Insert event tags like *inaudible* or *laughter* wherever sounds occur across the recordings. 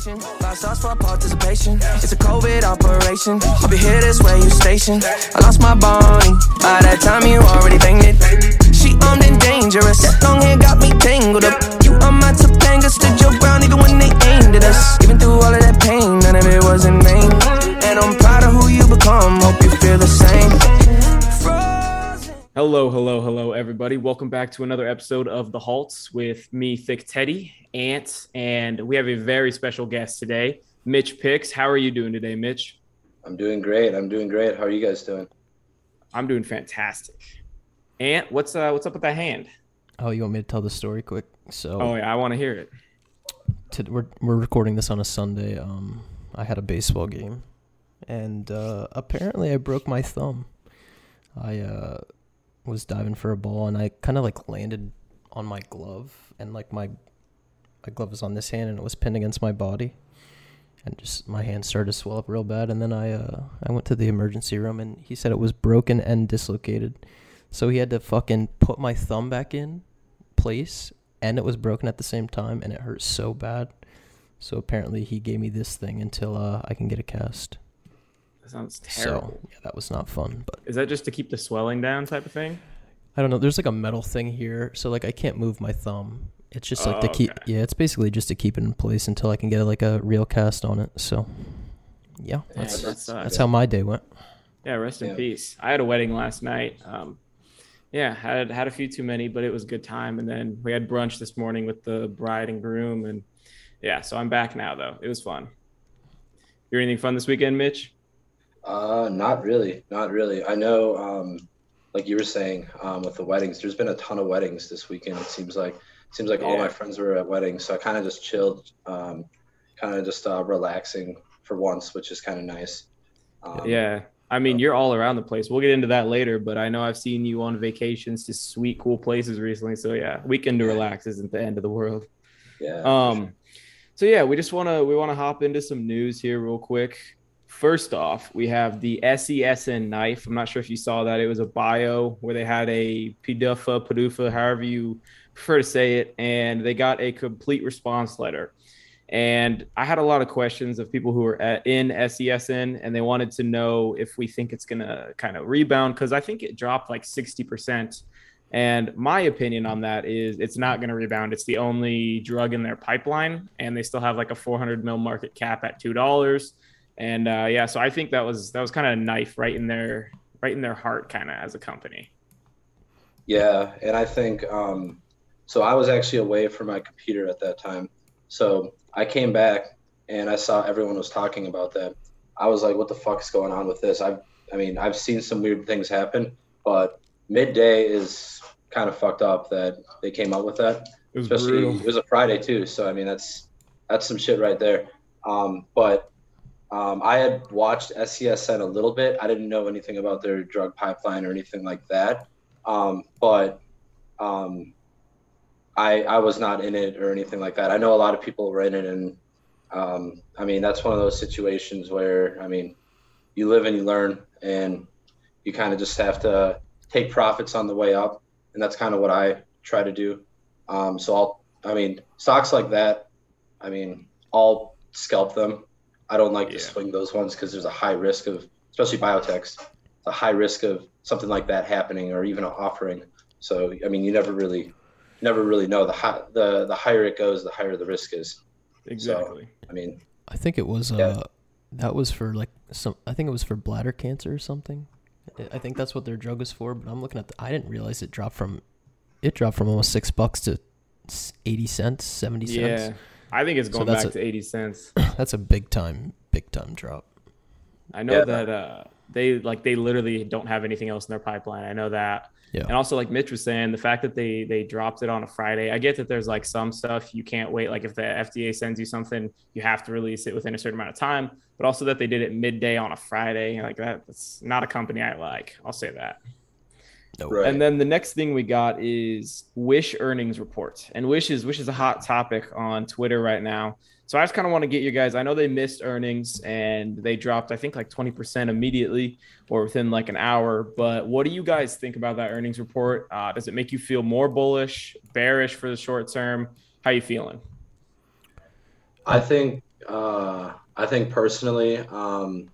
vacation. Five for participation. It's a COVID operation. I'll be here this way, you station. I lost my Bonnie. By that time, you already banged it. She armed and dangerous. That Long hair got me tangled up. You are my Topanga. Stood your ground even when they aimed at us. Even through all of that pain, none of it was in vain. And I'm proud of who you become. Hope Hello, hello, hello, everybody. Welcome back to another episode of The Halts with me, Thick Teddy, Ant, and we have a very special guest today, Mitch Picks. How are you doing today, Mitch? I'm doing great. I'm doing great. How are you guys doing? I'm doing fantastic. Ant, what's uh what's up with that hand? Oh, you want me to tell the story quick? So Oh yeah, I want to hear it. to, we're we're recording this on a Sunday. Um, I had a baseball game, and uh, apparently I broke my thumb. I uh was diving for a ball, and I kind of like landed on my glove, and like my my glove was on this hand, and it was pinned against my body, and just my hand started to swell up real bad. And then I uh I went to the emergency room, and he said it was broken and dislocated, so he had to fucking put my thumb back in place and it was broken at the same time and it hurt so bad. So apparently he gave me this thing until uh, I can get a cast. That sounds terrible. So yeah, that was not fun. But Is that just to keep the swelling down type of thing? I don't know. There's like a metal thing here, so like I can't move my thumb. It's just like to Oh, keep. okay. Yeah, it's basically just to keep it in place until I can get like a real cast on it. So yeah, Yeah, that's that that's how my day went. Yeah, rest in Yeah. peace. I had a wedding last night. Um, yeah, had had a few too many, but it was a good time. And then we had brunch this morning with the bride and groom, and yeah, so I'm back now though. It was fun. You doing anything fun this weekend, Mitch? Uh, not really. Not really. I know, um, like you were saying, um, with the weddings, there's been a ton of weddings this weekend. It seems like seems like all my friends were at weddings, so I kind of just chilled, um, kind of just uh, relaxing for once, which is kind of nice. Um, yeah, I mean you're all around the place. We'll get into that later, but I know I've seen you on vacations to sweet, cool places recently. So yeah, weekend to relax isn't the end of the world. Yeah. Um, so yeah, we just want to we want to hop into some news here real quick. First off, we have the SESN knife. I'm not sure if you saw that. It was a bio where they had a PDUFA, PDUFA, however you prefer to say it, and they got a complete response letter. And I had a lot of questions of people who were at, in SESN, and they wanted to know if we think it's gonna kind of rebound because I think it dropped like 60%. And my opinion on that is it's not going to rebound. It's the only drug in their pipeline, and they still have like a 400 mil market cap at two dollars. And uh, yeah, so I think that was that was kind of a knife right in their right in their heart, kind of as a company. Yeah, and I think um, so. I was actually away from my computer at that time, so I came back and I saw everyone was talking about that. I was like, "What the fuck is going on with this?" I've, I mean, I've seen some weird things happen, but midday is kind of fucked up that they came up with that. It was Especially brutal. it was a Friday too, so I mean that's that's some shit right there. Um, but um, I had watched SESN a little bit. I didn't know anything about their drug pipeline or anything like that. Um, but um, I I was not in it or anything like that. I know a lot of people were in it, and um, I mean that's one of those situations where I mean you live and you learn, and you kind of just have to take profits on the way up, and that's kind of what I try to do. Um, so I'll I mean stocks like that. I mean I'll scalp them. I don't like Yeah. to swing those ones because there's a high risk of, especially biotechs, a high risk of something like that happening or even an offering. So I mean, you never really, never really know. The high, the the higher it goes, the higher the risk is. Exactly. I mean, I think it was uh that was for like some. I think it was for bladder cancer or something. I- I think that's what their drug was for. But I'm looking at. The, I didn't realize it dropped from. It dropped from almost six bucks to eighty cents, seventy Yeah, cents. I think it's going that's back a- to 80 cents. *clears throat* That's a big time, big time drop. I know Yeah. that uh, they like they literally don't have anything else in their pipeline. I know that. Yeah. And also, like Mitch was saying, the fact that they they dropped it on a Friday. I get that there's like some stuff you can't wait. Like if the FDA sends you something, you have to release it within a certain amount of time. But also that they did it midday on a Friday, like that. That's not a company I like. I'll say that. No. Right. And then the next thing we got is Wish earnings report. And Wish is Wish is a hot topic on Twitter right now. So I just kind of want to get you guys. I know they missed earnings and they dropped, I think, like 20% immediately or within like an hour. But what do you guys think about that earnings report? Uh, does it make you feel more bullish, bearish for the short term? How are you feeling? I think uh, I think personally, um,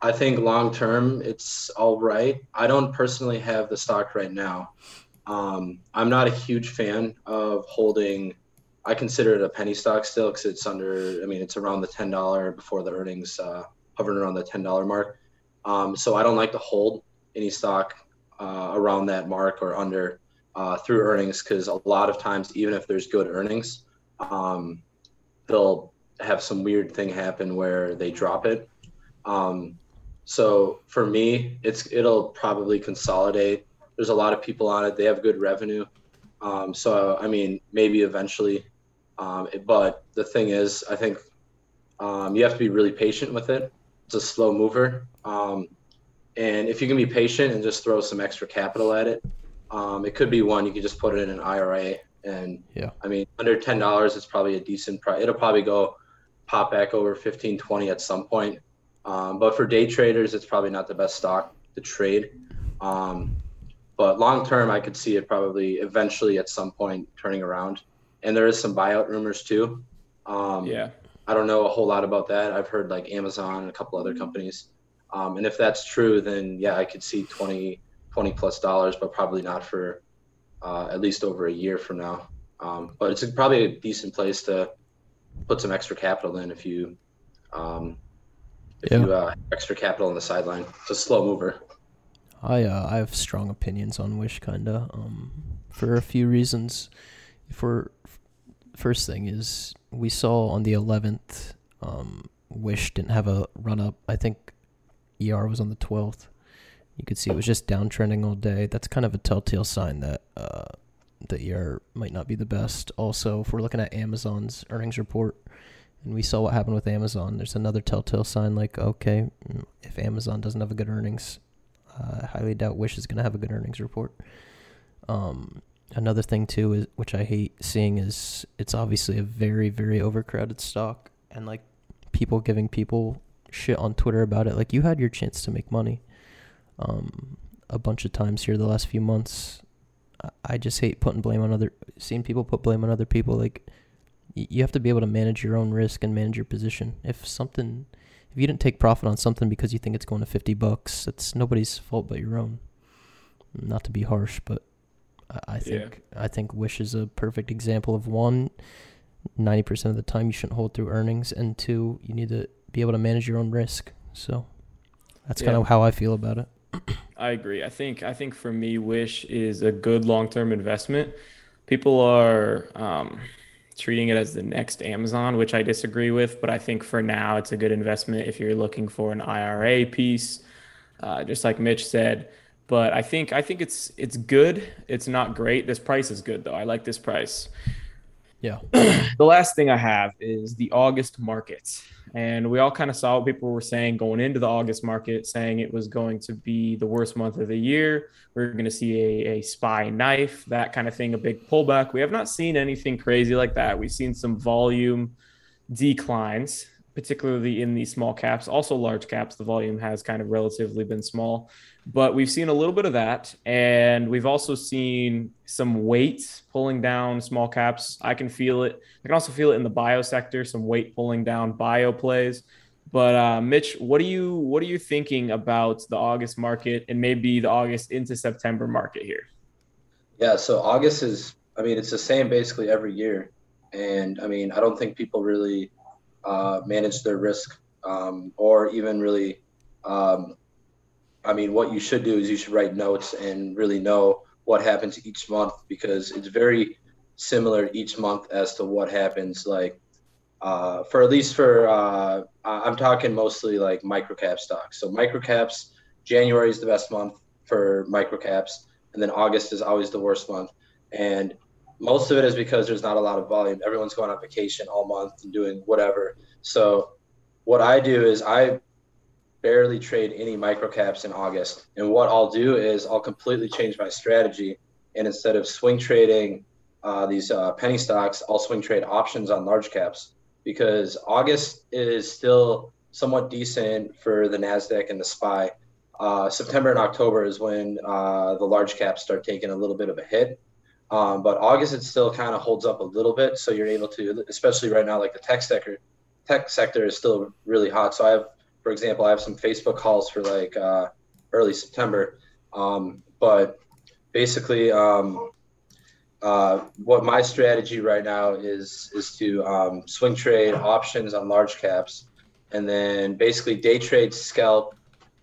I think long term it's all right. I don't personally have the stock right now. Um, I'm not a huge fan of holding. I consider it a penny stock still because it's under. I mean, it's around the ten dollar before the earnings, uh, hovering around the ten dollar mark. Um, so I don't like to hold any stock uh, around that mark or under uh, through earnings because a lot of times, even if there's good earnings, um, they'll have some weird thing happen where they drop it. Um, so for me, it's it'll probably consolidate. There's a lot of people on it. They have good revenue. Um, so I mean, maybe eventually. Um, but the thing is, I think um, you have to be really patient with it. It's a slow mover, um, and if you can be patient and just throw some extra capital at it, um, it could be one you could just put it in an IRA. And Yeah. I mean, under ten dollars, it's probably a decent price. It'll probably go pop back over 15, 20 at some point. Um, but for day traders, it's probably not the best stock to trade. Um, but long term, I could see it probably eventually at some point turning around. And there is some buyout rumors too. Um, Yeah. I don't know a whole lot about that. I've heard like Amazon and a couple other companies. Um, and if that's true, then yeah, I could see 20, 20 plus dollars, but probably not for uh, at least over a year from now. Um, but it's probably a decent place to put some extra capital in if you um, if Yeah. you uh, have extra capital on the sideline. It's a slow mover. I uh, I have strong opinions on Wish kinda um for a few reasons. For first thing is we saw on the 11th um Wish didn't have a run up. I think ER was on the 12th. You could see it was just downtrending all day. That's kind of a telltale sign that uh the ER might not be the best. Also, if we're looking at Amazon's earnings report and we saw what happened with Amazon, there's another telltale sign like okay, mm, if Amazon doesn't have a good earnings, uh, I highly doubt Wish is going to have a good earnings report. Um, another thing too is which I hate seeing is it's obviously a very very overcrowded stock and like people giving people shit on Twitter about it. Like you had your chance to make money, um, a bunch of times here the last few months. I- I just hate putting blame on other, seeing people put blame on other people. Like you have to be able to manage your own risk and manage your position. If something if you didn't take profit on something because you think it's going to 50 bucks, it's nobody's fault but your own. Not to be harsh, but I, I Yeah. think I think Wish is a perfect example of one. 90% of the time you shouldn't hold through earnings and two you need to be able to manage your own risk. So that's kind of how I feel about it. *clears throat* I agree. I think I think for me, Wish is a good long-term investment. People are um, treating it as the next Amazon, which I disagree with, but I think for now it's a good investment if you're looking for an IRA piece, uh, just like Mitch said. But I think I think it's it's good. It's not great. This price is good though. I like this price. Yeah. *clears throat* the last thing I have is the August market. And we all kind of saw what people were saying going into the August market, saying it was going to be the worst month of the year. We are going to see a, a spy knife, that kind of thing, a big pullback. We have not seen anything crazy like that. We've seen some volume declines, particularly in the small caps, also large caps. The volume has kind of relatively been small, but we've seen a little bit of that. And we've also seen some weight pulling down small caps. I can feel it. I can also feel it in the bio sector, some weight pulling down bio plays. But uh, Mitch, what are you what are you thinking about the August market and maybe the August into September market here? Yeah, so August is, I mean, it's the same basically every year. And I mean, I don't think people really uh, manage their risk um, or even really, um, I mean, what you should do is you should write notes and really know what happens each month because it's very similar each month as to what happens like uh, for at least for uh, I'm talking mostly like microcap stocks. So microcaps, January is the best month for microcaps, and then August is always the worst month. And most of it is because there's not a lot of volume. Everyone's going on vacation all month and doing whatever. So what I do is I barely trade any microcaps in August. And what I'll do is I'll completely change my strategy. And instead of swing trading uh, these uh, penny stocks, I'll swing trade options on large caps because August is still somewhat decent for the NASDAQ and the SPY. Uh, September and October is when uh, the large caps start taking a little bit of a hit. Um, but August it still kind of holds up a little bit, so you're able to, especially right now, like the tech sector, tech sector is still really hot. So I have, for example, I have some Facebook calls for like uh, early September, um, but basically, um, uh, what my strategy right now is is to um, swing trade options on large caps, and then basically day trade scalp.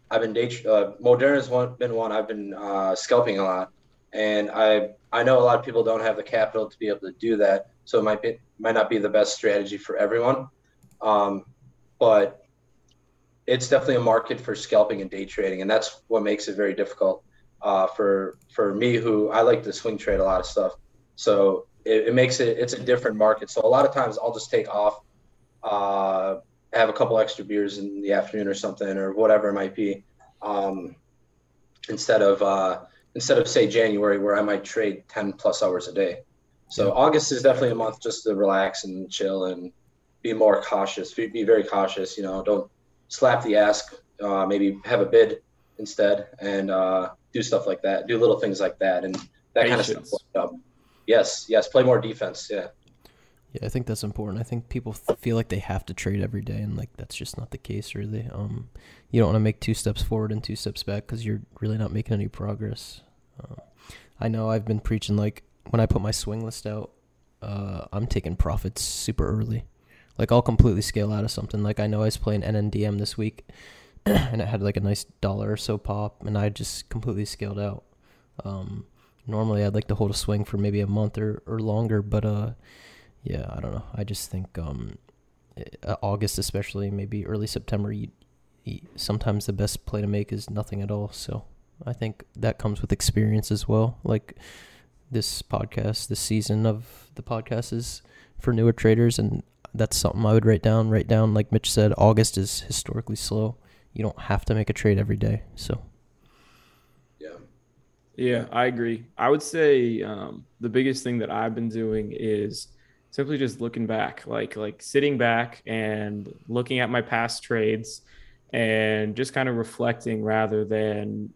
I've been day uh, Moderna's one been one I've been uh, scalping a lot, and I I know a lot of people don't have the capital to be able to do that, so it might be might not be the best strategy for everyone. Um, but it's definitely a market for scalping and day trading, and that's what makes it very difficult uh, for for me, who I like to swing trade a lot of stuff. So it, it, makes it it's a different market. So a lot of times I'll just take off, uh, have a couple extra beers in the afternoon or something or whatever it might be, um, instead of uh, instead of say January where I might trade 10 plus hours a day. So August is definitely a month just to relax and chill and be more cautious, be very cautious, you know, don't slap the ask, uh, maybe have a bid instead and uh, do stuff like that, do little things like that. And that Patience. kind of stuff. Yes. Yes. Play more defense. Yeah. Yeah, I think that's important. I think people th- feel like they have to trade every day, and like that's just not the case, really. Um, you don't want to make two steps forward and two steps back because you're really not making any progress. Uh, I know I've been preaching like when I put my swing list out, uh, I'm taking profits super early. Like I'll completely scale out of something. Like I know I was playing NNDM this week, *clears throat* and it had like a nice dollar or so pop, and I just completely scaled out. Um, normally I'd like to hold a swing for maybe a month or, or longer, but uh, yeah, I don't know. I just think um, eh, August, especially maybe early September, you, you, sometimes the best play to make is nothing at all. So I think that comes with experience as well. Like this podcast, this season of the podcast is for newer traders, and that's something I would write down. Write down, like Mitch said, August is historically slow. You don't have to make a trade every day. So, yeah, yeah, I agree. I would say um, the biggest thing that I've been doing is simply just looking back, like like sitting back and looking at my past trades and just kind of reflecting rather than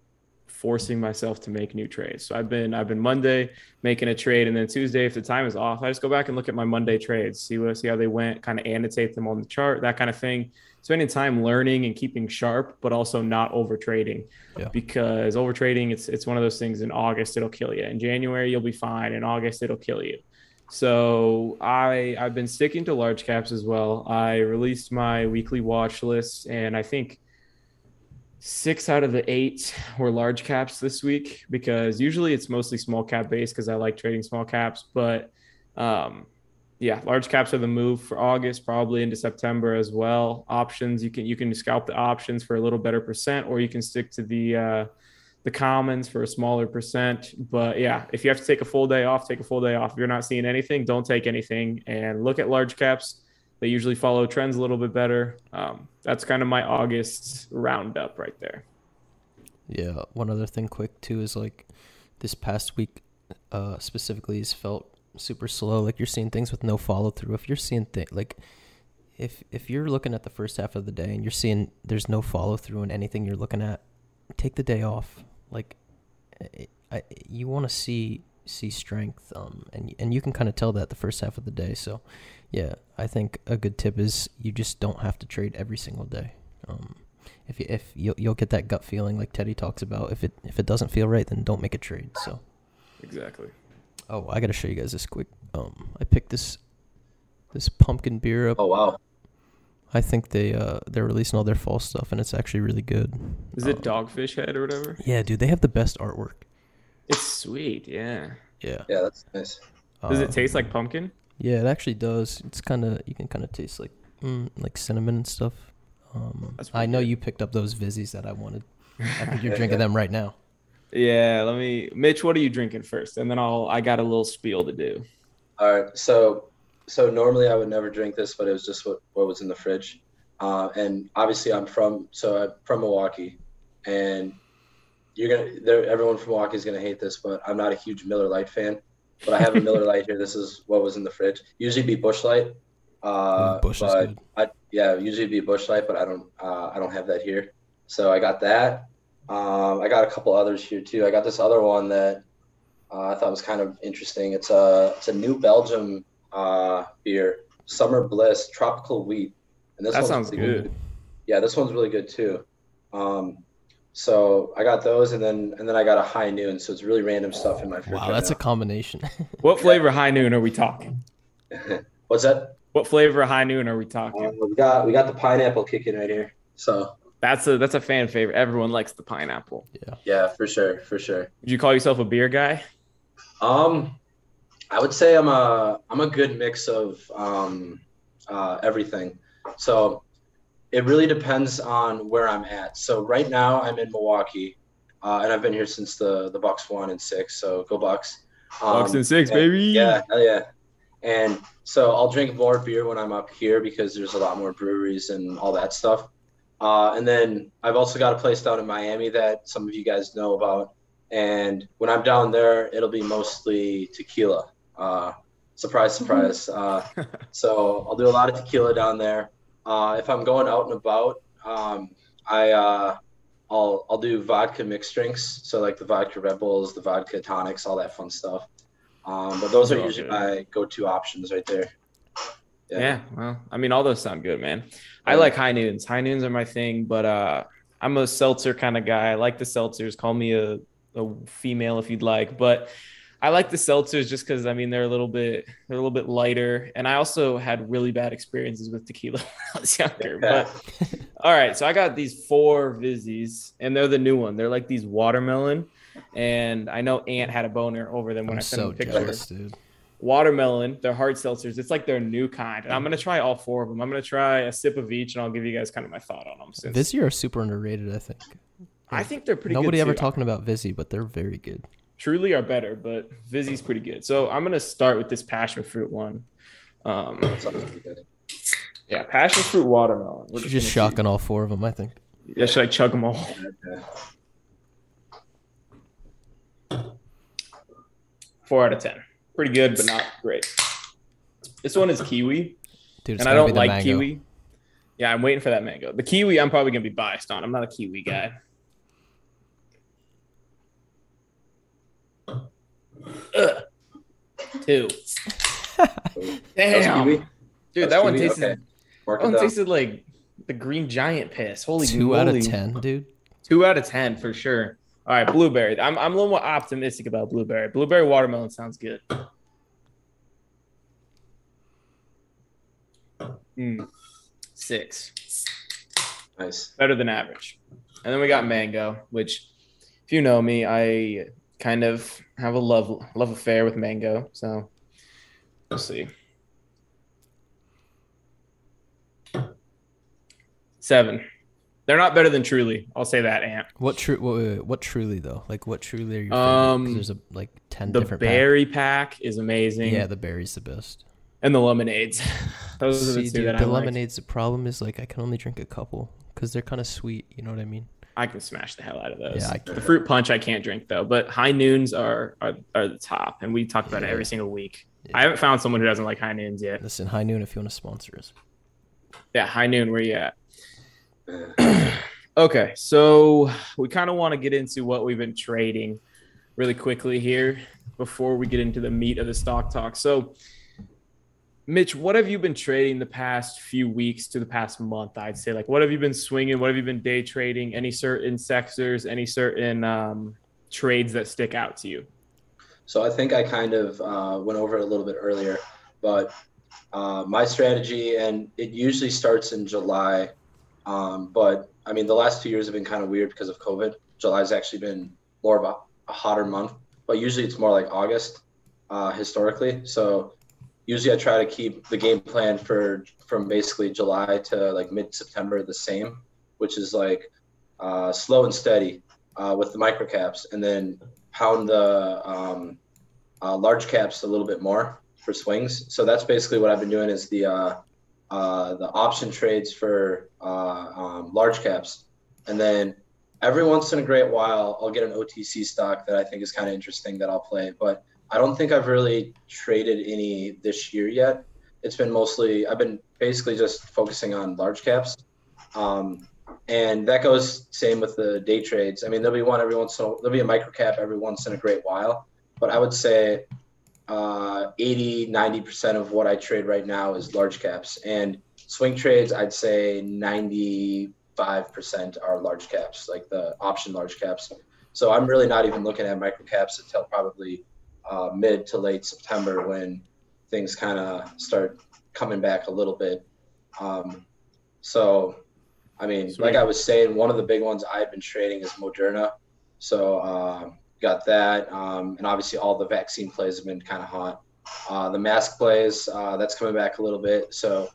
forcing myself to make new trades. So I've been I've been Monday making a trade, and then Tuesday, if the time is off, I just go back and look at my Monday trades, see what see how they went, kind of annotate them on the chart, that kind of thing. Spending time learning and keeping sharp, but also not over trading, yeah. because over trading it's it's one of those things. In August it'll kill you. In January you'll be fine. In August it'll kill you. So I I've been sticking to large caps as well. I released my weekly watch list, and I think six out of the eight were large caps this week because usually it's mostly small cap based because I like trading small caps. But um, yeah, large caps are the move for August, probably into September as well. Options you can you can scalp the options for a little better percent, or you can stick to the uh, the commons for a smaller percent. But yeah, if you have to take a full day off, take a full day off. If you're not seeing anything, don't take anything and look at large caps they usually follow trends a little bit better. Um, that's kind of my August roundup right there. Yeah. One other thing, quick too, is like this past week uh, specifically has felt super slow. Like you're seeing things with no follow through. If you're seeing things like if if you're looking at the first half of the day and you're seeing there's no follow through in anything you're looking at, take the day off. Like I, I, you want to see see strength, um, and and you can kind of tell that the first half of the day. So yeah, I think a good tip is you just don't have to trade every single day. Um, if you, if you'll, you'll get that gut feeling like Teddy talks about, if it if it doesn't feel right, then don't make a trade. So exactly. Oh, I gotta show you guys this quick. Um, I picked this this pumpkin beer up. Oh wow. I think they uh they're releasing all their fall stuff and it's actually really good. Is um, it Dogfish Head or whatever? Yeah, dude, they have the best artwork. It's sweet, yeah. Yeah. Yeah, that's nice. Does it taste like pumpkin? Yeah, it actually does. It's kind of you can kind of taste like mm, like cinnamon and stuff. Um, I know good. you picked up those Vizzies that I wanted. I think you're *laughs* drinking them right now. Yeah, let me. Mitch, what are you drinking first, and then I'll. I got a little spiel to do. All right, so so normally I would never drink this, but it was just what what was in the fridge, uh, and obviously I'm from so I'm from Milwaukee, and you're gonna everyone from Milwaukee is gonna hate this, but I'm not a huge Miller Lite fan but I have a Miller Lite here. This is what was in the fridge. Usually be Busch Light. Uh, Busch but I, yeah, usually be Busch Light, but I don't uh, I don't have that here. So I got that. Um, I got a couple others here too. I got this other one that uh, I thought was kind of interesting. It's a it's a New Belgium uh, beer, Summer Bliss Tropical Wheat, and this that sounds good. good. Yeah, this one's really good too. Um, so I got those, and then and then I got a High Noon. So it's really random stuff in my fridge. Wow, that's now. a combination. *laughs* what flavor High Noon are we talking? *laughs* What's that? What flavor High Noon are we talking? Uh, we got we got the pineapple kicking right here. So that's a that's a fan favorite. Everyone likes the pineapple. Yeah. Yeah, for sure, for sure. Would you call yourself a beer guy? Um, I would say I'm a I'm a good mix of um, uh, everything. So it really depends on where I'm at. So right now I'm in Milwaukee, uh, and I've been here since the the Bucks won in six. So go Bucks! Um, Bucks and six, and, baby. Yeah, yeah. And so I'll drink more beer when I'm up here because there's a lot more breweries and all that stuff. Uh, and then I've also got a place down in Miami that some of you guys know about. And when I'm down there, it'll be mostly tequila. Uh, surprise, surprise. Uh, so I'll do a lot of tequila down there. Uh, if I'm going out and about, um, I uh, I'll I'll do vodka mixed drinks. So like the vodka Red Bulls, the vodka tonics, all that fun stuff. Um, but those are usually good. my go-to options right there. Yeah. yeah. well, I mean, all those sound good, man. I like high noons. High noons are my thing, but uh, I'm a seltzer kind of guy. I like the seltzers. Call me a, a female if you'd like, but I like the seltzers just because I mean they're a little bit they're a little bit lighter, and I also had really bad experiences with tequila *laughs* when I was younger. *laughs* But all right, so I got these four Vizzies, and they're the new one. They're like these watermelon, and I know Ant had a boner over them when I'm i sent so him pictures. Jealous, watermelon, they're hard seltzers. It's like their new kind. And I'm gonna try all four of them. I'm gonna try a sip of each, and I'll give you guys kind of my thought on them. Since Vizzy are super underrated, I think. I think they're pretty. Nobody ever talking about Vizzy, but they're very good. Truly are better, but Vizzy's pretty good. So I'm gonna start with this passion fruit one. Um, yeah, passion fruit watermelon. We're just, just shocking all four of them, I think. Yeah, should I chug them all? Four out of ten pretty good, but not great. This one is kiwi, Dude, and I don't like mango. kiwi. Yeah, I'm waiting for that mango. The kiwi, I'm probably gonna be biased on. I'm not a kiwi guy. Ugh. Two. *laughs* Damn, dude, That's that one tasted. Okay. That one tasted like the green giant piss. Holy two moly. out of ten, dude. Two out of ten for sure. All right, blueberry. I'm I'm a little more optimistic about blueberry. Blueberry watermelon sounds good. Mm, six. Nice. Better than average. And then we got mango, which, if you know me, I kind of have a love love affair with mango. So we'll see. Seven. They're not better than Truly. I'll say that, Ant. What true? What, what, Truly though? Like what Truly are you? Um, there's a like ten. The different berry pack. pack is amazing. Yeah, the berry's the best. And the lemonades. *laughs* Those See, are the two dude, that the I lemonades. Like. The problem is like I can only drink a couple because they're kind of sweet. You know what I mean? I can smash the hell out of those. Yeah, the fruit punch I can't drink though, but high noons are are, are the top, and we talk about yeah. it every single week. Yeah. I haven't found someone who doesn't like high noons yet. Listen, high noon if you want to sponsor us. Yeah, high noon. Where you at? *clears throat* okay, so we kind of want to get into what we've been trading really quickly here before we get into the meat of the stock talk. So, Mitch, what have you been trading the past few weeks to the past month? I'd say, like, what have you been swinging? What have you been day trading? Any certain sectors? Any certain um, trades that stick out to you? So, I think I kind of uh, went over it a little bit earlier, but uh, my strategy, and it usually starts in July um, but I mean, the last two years have been kind of weird because of COVID. July's actually been more of a, a hotter month, but usually it's more like August uh, historically. So usually I try to keep the game plan for from basically July to like mid September the same, which is like uh, slow and steady uh, with the micro caps, and then pound the um, uh, large caps a little bit more for swings. So that's basically what I've been doing is the uh, uh, the option trades for uh, um, large caps, and then every once in a great while I'll get an OTC stock that I think is kind of interesting that I'll play. But I don't think I've really traded any this year yet. It's been mostly I've been basically just focusing on large caps, um, and that goes same with the day trades. I mean there'll be one every once in a, there'll be a micro cap every once in a great while, but I would say uh, 80, 90% of what I trade right now is large caps. And swing trades, I'd say 95% are large caps, like the option large caps. So I'm really not even looking at micro caps until probably uh, mid to late September when things kind of start coming back a little bit. Um, so, I mean, Sweet. like I was saying, one of the big ones I've been trading is Moderna. So, uh, got that. Um, and obviously, all the vaccine plays have been kind of hot. Uh, the mask plays, uh, that's coming back a little bit. So,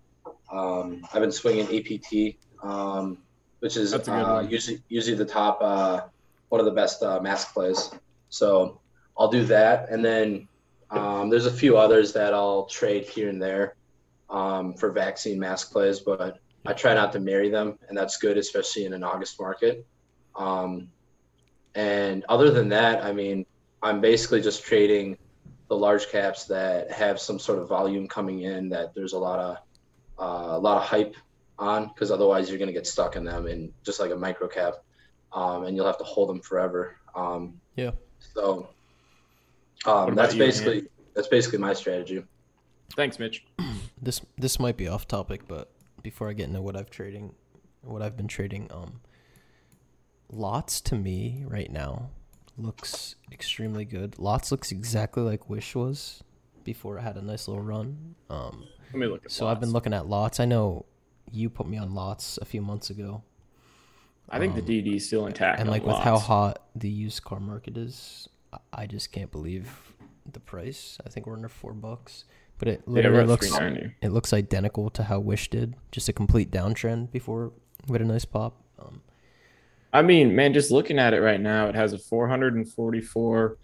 um, I've been swinging APT, um, which is That's a good uh, usually usually the top, uh, one of the best uh, mask plays. So, I'll do that. And then um, there's a few others that I'll trade here and there um, for vaccine mask plays, but I try not to marry them, and that's good, especially in an August market. Um, and other than that, I mean, I'm basically just trading the large caps that have some sort of volume coming in that there's a lot of uh, a lot of hype on, because otherwise you're going to get stuck in them, and just like a micro cap, um, and you'll have to hold them forever. Um, Yeah. So um, that's you, Ian? basically that's basically my strategy. Thanks, Mitch. *clears throat* this this might be off topic, but before I get into what I've trading, what I've been trading, um, lots to me right now looks extremely good. Lots looks exactly like Wish was before it had a nice little run. Um, Let me look at. so I've been looking at lots. I know you put me on lots a few months ago, I think um, the DD is still intact. and on like with how hot the used car market is, I- just can't believe the price. I think we're under four bucks, but it literally at looks 390. it looks identical to how Wish did, just a complete downtrend before we had a nice pop. Um, I mean, man, just looking at it right now, it has a 444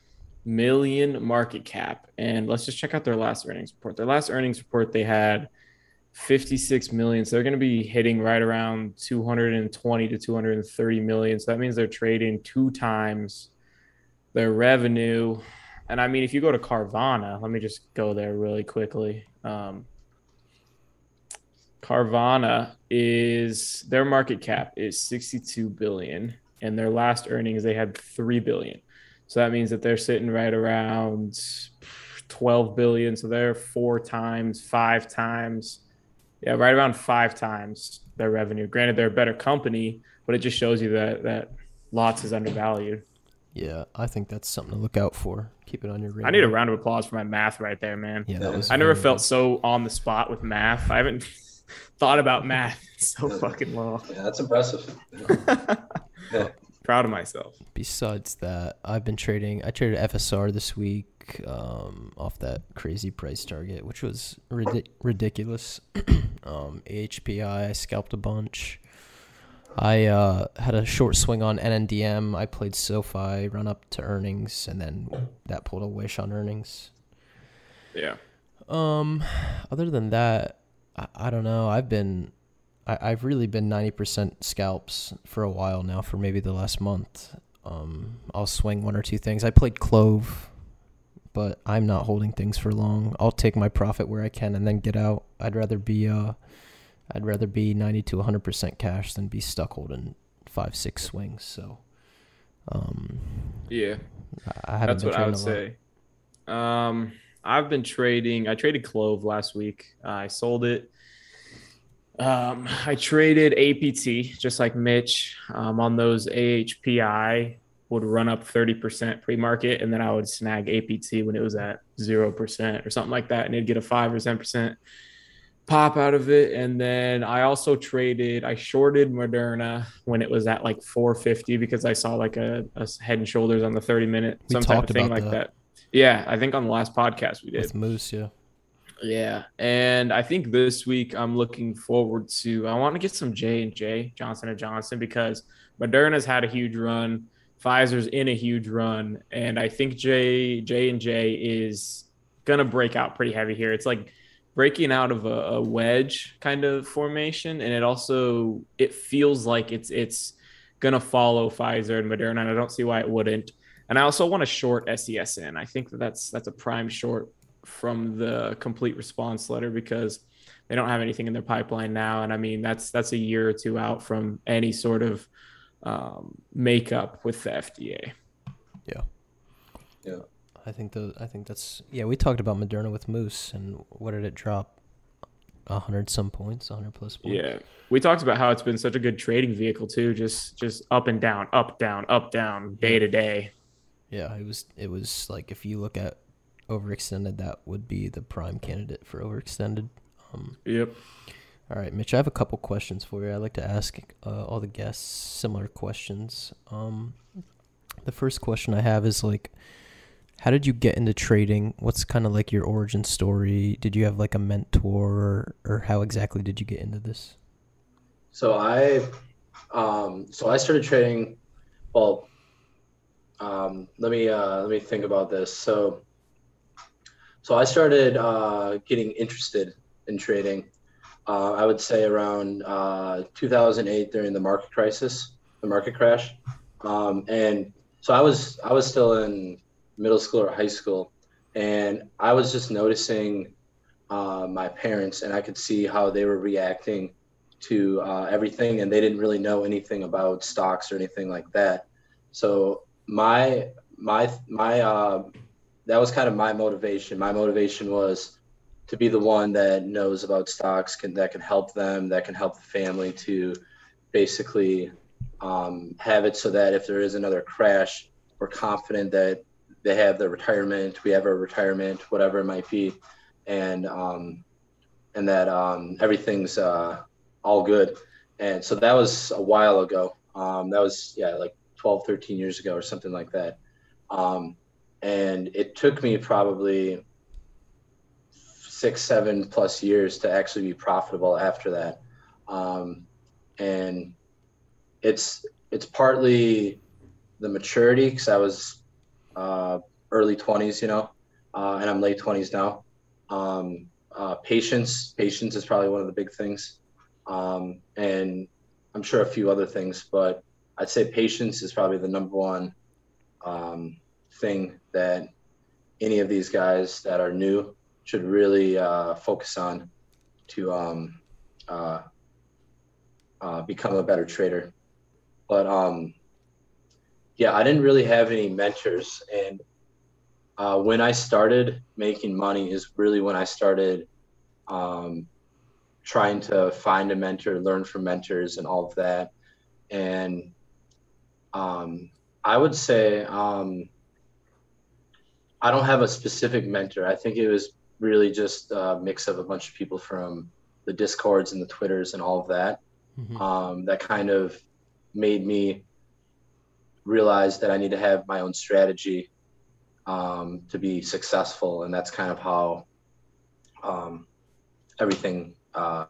million market cap. And let's just check out their last earnings report. Their last earnings report, they had 56 million. So they're going to be hitting right around 220 to 230 million. So that means they're trading two times their revenue. And I mean, if you go to Carvana, let me just go there really quickly. Um, Carvana is their market cap is 62 billion and their last earnings they had 3 billion. So that means that they're sitting right around 12 billion so they're four times, five times yeah, right around 5 times their revenue. Granted they're a better company, but it just shows you that that Lots is undervalued. Yeah, I think that's something to look out for. Keep it on your radar. I need a round of applause for my math right there, man. Yeah, that was I never felt so on the spot with math. I haven't *laughs* thought about math so fucking long. Yeah, that's impressive. *laughs* Proud of myself. Besides that, I've been trading. I traded FSR this week um, off that crazy price target, which was ridic- ridiculous. *clears throat* um, AHPI, I scalped a bunch. I uh, had a short swing on NNDM. I played SoFi, run up to earnings, and then that pulled a wish on earnings. Yeah. Um, other than that, I, I don't know. I've been, I, I've really been ninety percent scalps for a while now. For maybe the last month, um, I'll swing one or two things. I played Clove, but I'm not holding things for long. I'll take my profit where I can and then get out. I'd rather be, uh, I'd rather be ninety to hundred percent cash than be stuck holding five, six swings. So, um, Yeah. I I haven't That's what I would trading a lot. say. Um, I've been trading. I traded Clove last week. Uh, I sold it. Um, I traded APT just like Mitch um, on those AHPI would run up 30% pre-market and then I would snag APT when it was at 0% or something like that and it'd get a 5 or 10% pop out of it and then I also traded I shorted Moderna when it was at like 450 because I saw like a, a head and shoulders on the 30 minute We some type talked of thing about like that. that. Yeah, I think on the last podcast we did. with Moose. Yeah. Yeah, and I think this week I'm looking forward to. I want to get some J and J Johnson and Johnson because Moderna's had a huge run, Pfizer's in a huge run, and I think J J and J is gonna break out pretty heavy here. It's like breaking out of a, a wedge kind of formation, and it also it feels like it's it's gonna follow Pfizer and Moderna, and I don't see why it wouldn't. And I also want to short SESN. I think that that's that's a prime short from the complete response letter because they don't have anything in their pipeline now. And i mean that's that's a year or two out from any sort of um, makeup with the fda I think the I think that's yeah. We talked about Moderna with Moose, and what did it drop? A hundred some points, a hundred plus points. Yeah, we talked about how it's been such a good trading vehicle too. Just just up and down, up down, up down, day to day. Yeah, it was it was like if you look at overextended, that would be the prime candidate for overextended. Um, Yep. all right, Mitch, I have a couple questions for you. I like to ask uh, all the guests similar questions. Um, the first question I have is like, how did you get into trading? What's kind of like your origin story? Did you have like a mentor, or, or how exactly did you get into this? So I, um, so I started trading. Well, um, let me uh, let me think about this. So, so I started uh, getting interested in trading. Uh, I would say around uh, 2008 during the market crisis, the market crash, um, and so I was I was still in middle school or high school, and I was just noticing uh, my parents, and I could see how they were reacting to uh, everything, and they didn't really know anything about stocks or anything like that. So my my my uh, that was kind of my motivation. My motivation was to be the one that knows about stocks, can that can help them, that can help the family to basically um, have it so that if there is another crash, we're confident that they have their retirement, we have our retirement, whatever it might be, and um, and that um, everything's uh, all good. And so that was a while ago. Um, that was yeah, like 12, 13 years ago or something like that. Um, and it took me probably six, seven plus years to actually be profitable after that. Um, and it's it's partly the maturity because I was uh, early 20s, you know, uh, and I'm late 20s now. Um, uh, patience, patience is probably one of the big things, um, and I'm sure a few other things, but I'd say patience is probably the number one um, thing that any of these guys that are new should really uh, focus on to um, uh, uh, become a better trader. But um, yeah, I didn't really have any mentors, and uh, when I started making money is really when I started um, trying to find a mentor, learn from mentors, and all of that. And um, I would say um, I don't have a specific mentor. I think it was really just a mix of a bunch of people from the discords and the twitters and all of that Mhm. um, that kind of made me realize that I need to have my own strategy um, to be successful, and that's kind of how um, everything uh,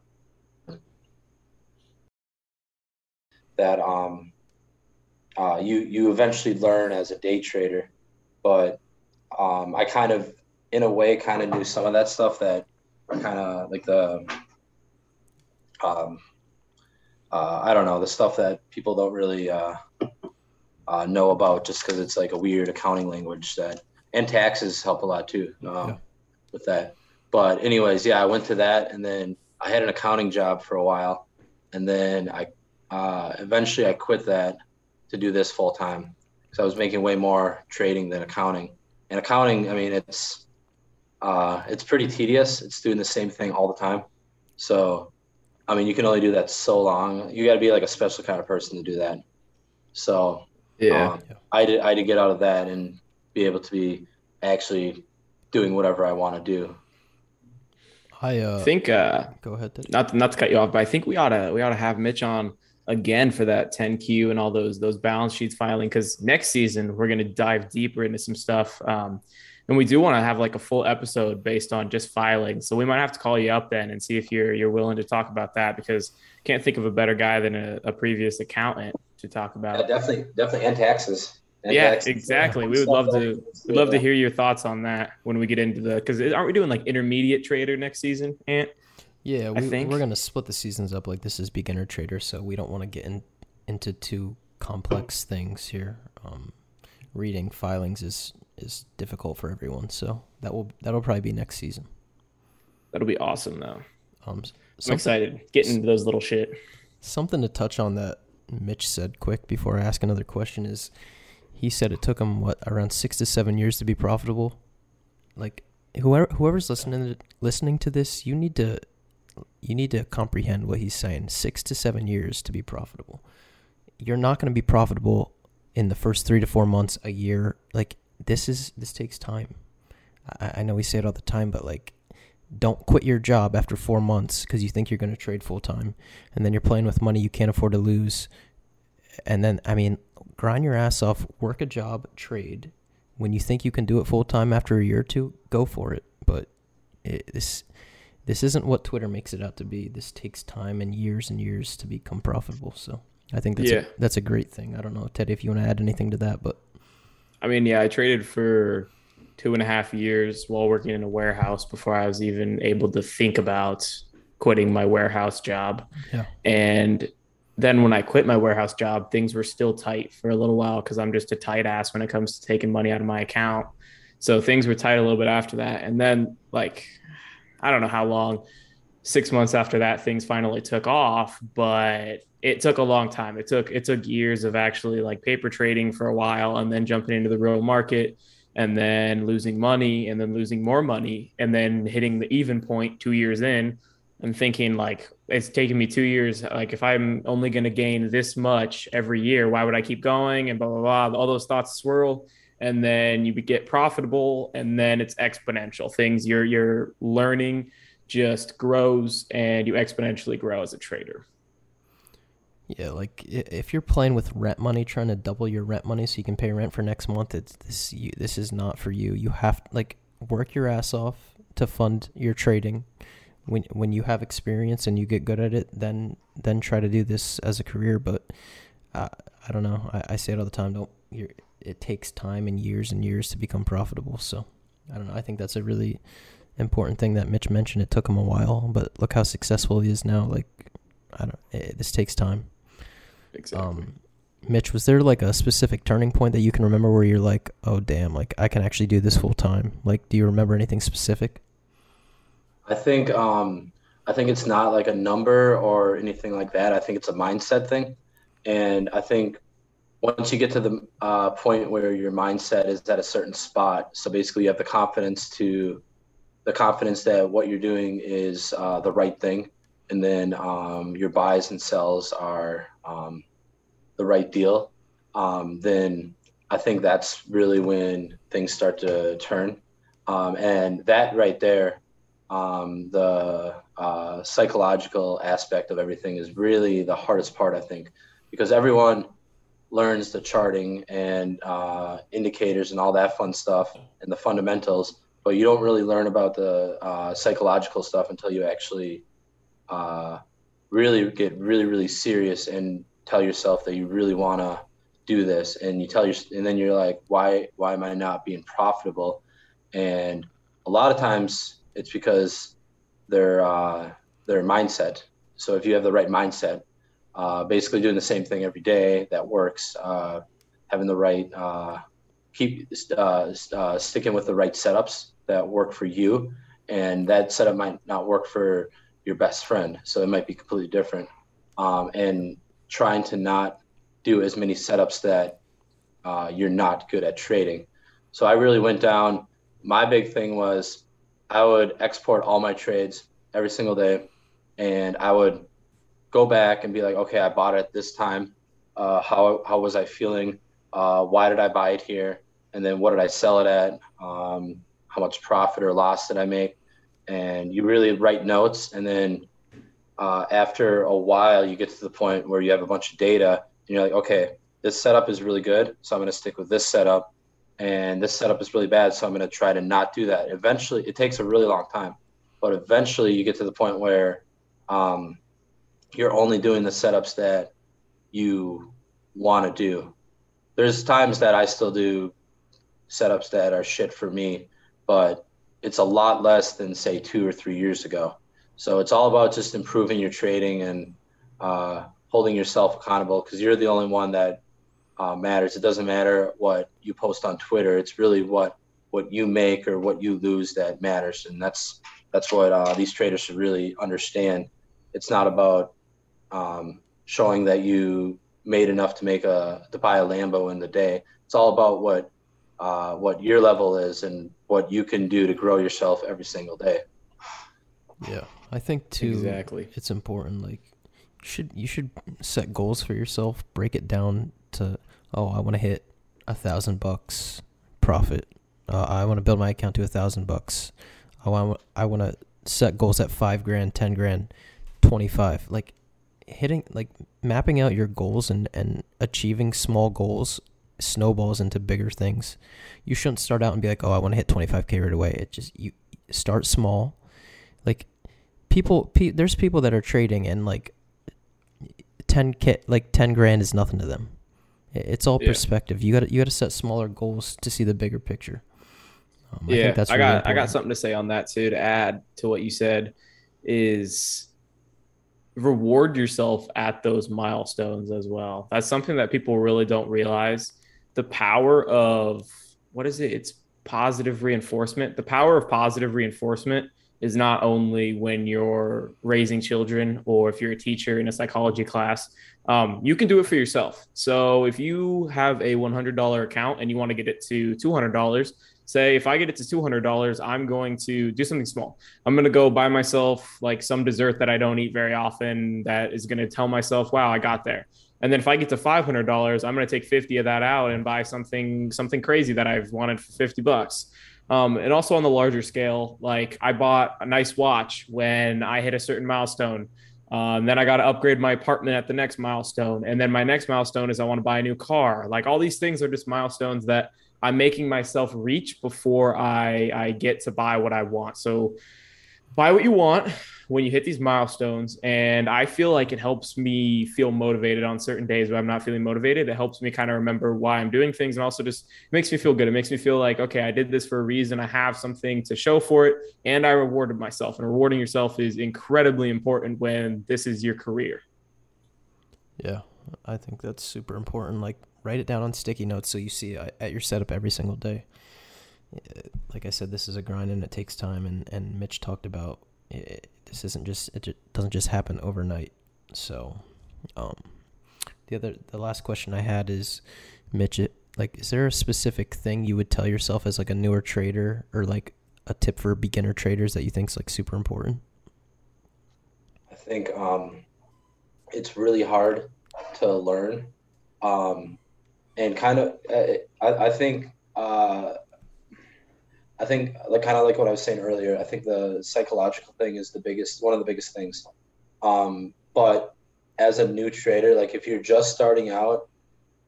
that um, uh, you you eventually learn as a day trader. But um, I kind of, in a way, kind of knew some of that stuff that kind of like the um, uh, I don't know the stuff that people don't really uh, uh, know about just because it's like a weird accounting language that and taxes help a lot too um, Yeah. with that. But anyways, yeah, I went to that and then I had an accounting job for a while, and then I uh, eventually I quit that to do this full time because I was making way more trading than accounting. And accounting, I mean, it's uh, it's pretty tedious. It's doing the same thing all the time. So, I mean, you can only do that so long. You got to be like a special kind of person to do that. So, Yeah. um, I did I had to get out of that and be able to be actually doing whatever I want to do. I uh, think uh, go ahead. Ted. not not to cut you off, but I think we ought to we ought to have Mitch on again for that 10Q and all those those balance sheets filing because next season we're gonna dive deeper into some stuff. Um, and we do want to have like a full episode based on just filing. So we might have to call you up then and see if you're you're willing to talk about that because can't think of a better guy than a, a previous accountant to talk Yeah, about. definitely, definitely, and taxes. And Yeah, taxes. exactly. We *laughs* would love to we'd love to hear your thoughts on that when we get into the because aren't we doing like intermediate trader next season, Ant? Yeah, I we, think- we're gonna split the seasons up. Like this is beginner trader, so we don't want to get in, into too complex things here. Um, reading filings is is difficult for everyone, so that will that'll probably be next season. That'll be awesome though. Um, I'm excited getting into those little shit. something to touch on that Mitch said quick before I ask another question is he said it took him what around six to seven years to be profitable. Like whoever whoever's listening to, listening to this, you need to you need to comprehend what he's saying. Six to seven years to be profitable. You're not going to be profitable in the first three to four months, a year. Like this is this takes time. I, I know we say it all the time, but like don't quit your job after four months because you think you're going to trade full time, and then you're playing with money you can't afford to lose. And then, I mean, grind your ass off, work a job, trade. When you think you can do it full time after a year or two, go for it. But it, this this isn't what Twitter makes it out to be. This takes time and years and years to become profitable. So I think that's Yeah. a, that's a great thing. I don't know, Teddy, if you want to add anything to that, but I mean, yeah, I traded for two and a half years while working in a warehouse before I was even able to think about quitting my warehouse job. Yeah. And then when I quit my warehouse job, things were still tight for a little while because I'm just a tight ass when it comes to taking money out of my account. So things were tight a little bit after that. And then, like, I don't know how long, six months after that, things finally took off, but it took a long time. It took it took years of actually like paper trading for a while and then jumping into the real market and then losing money and then losing more money and then hitting the even point two years in and thinking like it's taken me two years. Like if I'm only going to gain this much every year, why would I keep going? And blah blah blah. All those thoughts swirl, and then you get profitable, and then it's exponential. Things you're you're learning just grows, and you exponentially grow as a trader. Yeah, like if you're playing with rent money, trying to double your rent money so you can pay rent for next month, it's this. You, this is not for you. You have like work your ass off to fund your trading. When when you have experience and you get good at it, then then try to do this as a career. But uh, I don't know. I, I say it all the time. Don't. You're, it takes time and years and years to become profitable. So I don't know. I think that's a really important thing that Mitch mentioned. It took him a while, but look how successful he is now. Like I don't. It, this takes time. Exactly. Um, Mitch, was there like a specific turning point that you can remember where you're like, oh damn, like I can actually do this full time? Like, do you remember anything specific? I think um, I think it's not like a number or anything like that. I think it's a mindset thing, and I think once you get to the uh, point where your mindset is at a certain spot, so basically you have the confidence to the confidence that what you're doing is uh, the right thing, and then um, your buys and sells are um, the right deal. Um, then I think that's really when things start to turn, um, and that right there um, the uh, psychological aspect of everything is really the hardest part, I think, because everyone learns the charting and uh, indicators and all that fun stuff and the fundamentals, but you don't really learn about the uh, psychological stuff until you actually uh, really get really, really serious and tell yourself that you really want to do this. And you tell your, and then you're like, why, why am I not being profitable? And a lot of times it's because their uh, their mindset. So if you have the right mindset, uh, basically doing the same thing every day that works, uh, having the right uh, keep uh, sticking with the right setups that work for you, and that setup might not work for your best friend, so it might be completely different. Um, and trying to not do as many setups that uh, you're not good at trading. So I really went down. My big thing was I would export all my trades every single day, and I would go back and be like, okay, I bought it this time. Uh, how how was I feeling? Uh, why did I buy it here? And then what did I sell it at? Um, how much profit or loss did I make? And you really write notes, and then uh, after a while, you get to the point where you have a bunch of data, and you're like, okay, this setup is really good, so I'm going to stick with this setup and this setup is really bad so i'm going to try to not do that. Eventually it takes a really long time but eventually you get to the point where um, you're only doing the setups that you want to do. There's times that i still do setups that are shit for me but it's a lot less than say two or three years ago so it's all about just improving your trading and uh, holding yourself accountable because you're the only one that uh, matters. It doesn't matter what you post on Twitter. It's really what what you make or what you lose that matters, and that's that's what uh, these traders should really understand. It's not about um, showing that you made enough to make a to buy a Lambo in the day. it's all about what uh, what your level is and what you can do to grow yourself every single day. Yeah, I think too. Exactly. It's important. Like, you should you should set goals for yourself. Break it down to oh, I want to hit a thousand bucks profit. Uh, I want to build my account to a thousand bucks. I want I want to set goals at five grand, ten grand, twenty five. Like hitting like mapping out your goals and and achieving small goals snowballs into bigger things. You shouldn't start out and be like, "Oh, I want to hit 25k right away." It just you start small. Like people pe- there's people that are trading and like 10k like 10 grand is nothing to them. It's all Yeah. perspective. You got to you got to set smaller goals to see the bigger picture. Um, yeah, I, think that's got really I got something to say on that too. To add to what you said, is reward yourself at those milestones as well. That's something that people really don't realize. The power of what is it? It's positive reinforcement. The power of positive reinforcement is not only when you're raising children or if you're a teacher in a psychology class. Um, you can do it for yourself. So if you have a $100 account and you want to get it to $200, say if I get it to $200, I'm going to do something small. I'm going to go buy myself like some dessert that I don't eat very often that is going to tell myself, wow, I got there. And then if I get to $500, I'm going to take 50 of that out and buy something something crazy that I've wanted for 50 bucks. Um, and also on the larger scale, like I bought a nice watch when I hit a certain milestone. Um, then I got to upgrade my apartment at the next milestone. And then my next milestone is I want to buy a new car. Like all these things are just milestones that I'm making myself reach before I, I get to buy what I want. So buy what you want when you hit these milestones. And I feel like it helps me feel motivated on certain days where I'm not feeling motivated. It helps me kind of remember why I'm doing things and also just makes me feel good. It makes me feel like, okay, I did this for a reason. I have something to show for it. And I rewarded myself. And rewarding yourself is incredibly important when this is your career. Yeah, I think that's super important. Like, write it down on sticky notes so you see it at your setup every single day. Uh, Like I said, this is a grind and it takes time. And, and Mitch talked about it, this isn't just it ju- doesn't just happen overnight. So, um, the other the last question I had is, Mitch, it, like, is there a specific thing you would tell yourself as like a newer trader or like a tip for beginner traders that you think is like super important? I think um, it's really hard to learn, um, and kind of uh, I, I think uh, I think like kind of like what I was saying earlier. I think the psychological thing is the biggest one of the biggest things. Um, but as a new trader, like if you're just starting out,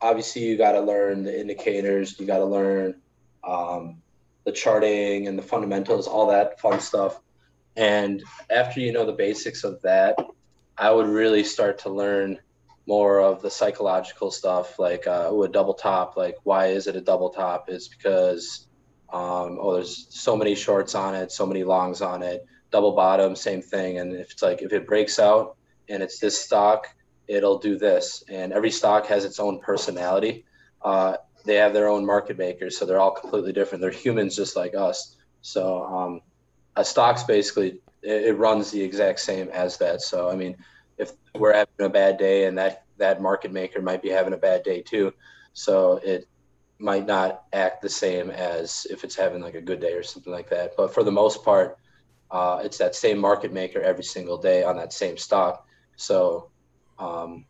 obviously you got to learn the indicators. You got to learn um, the charting and the fundamentals, all that fun stuff. And after you know the basics of that, I would really start to learn more of the psychological stuff, like uh, a double top. Like, why is it a double top? Is because um, oh, there's so many shorts on it, so many longs on it. Double bottom, same thing. And if it's like if it breaks out and it's this stock, it'll do this. And every stock has its own personality. Uh, they have their own market makers, so they're all completely different. They're humans just like us. So um, a stock's basically it, it runs the exact same as that. So I mean, if we're having a bad day and that that market maker might be having a bad day too, so it might not act the same as if it's having like a good day or something like that. But for the most part, uh, it's that same market maker every single day on that same stock. So um,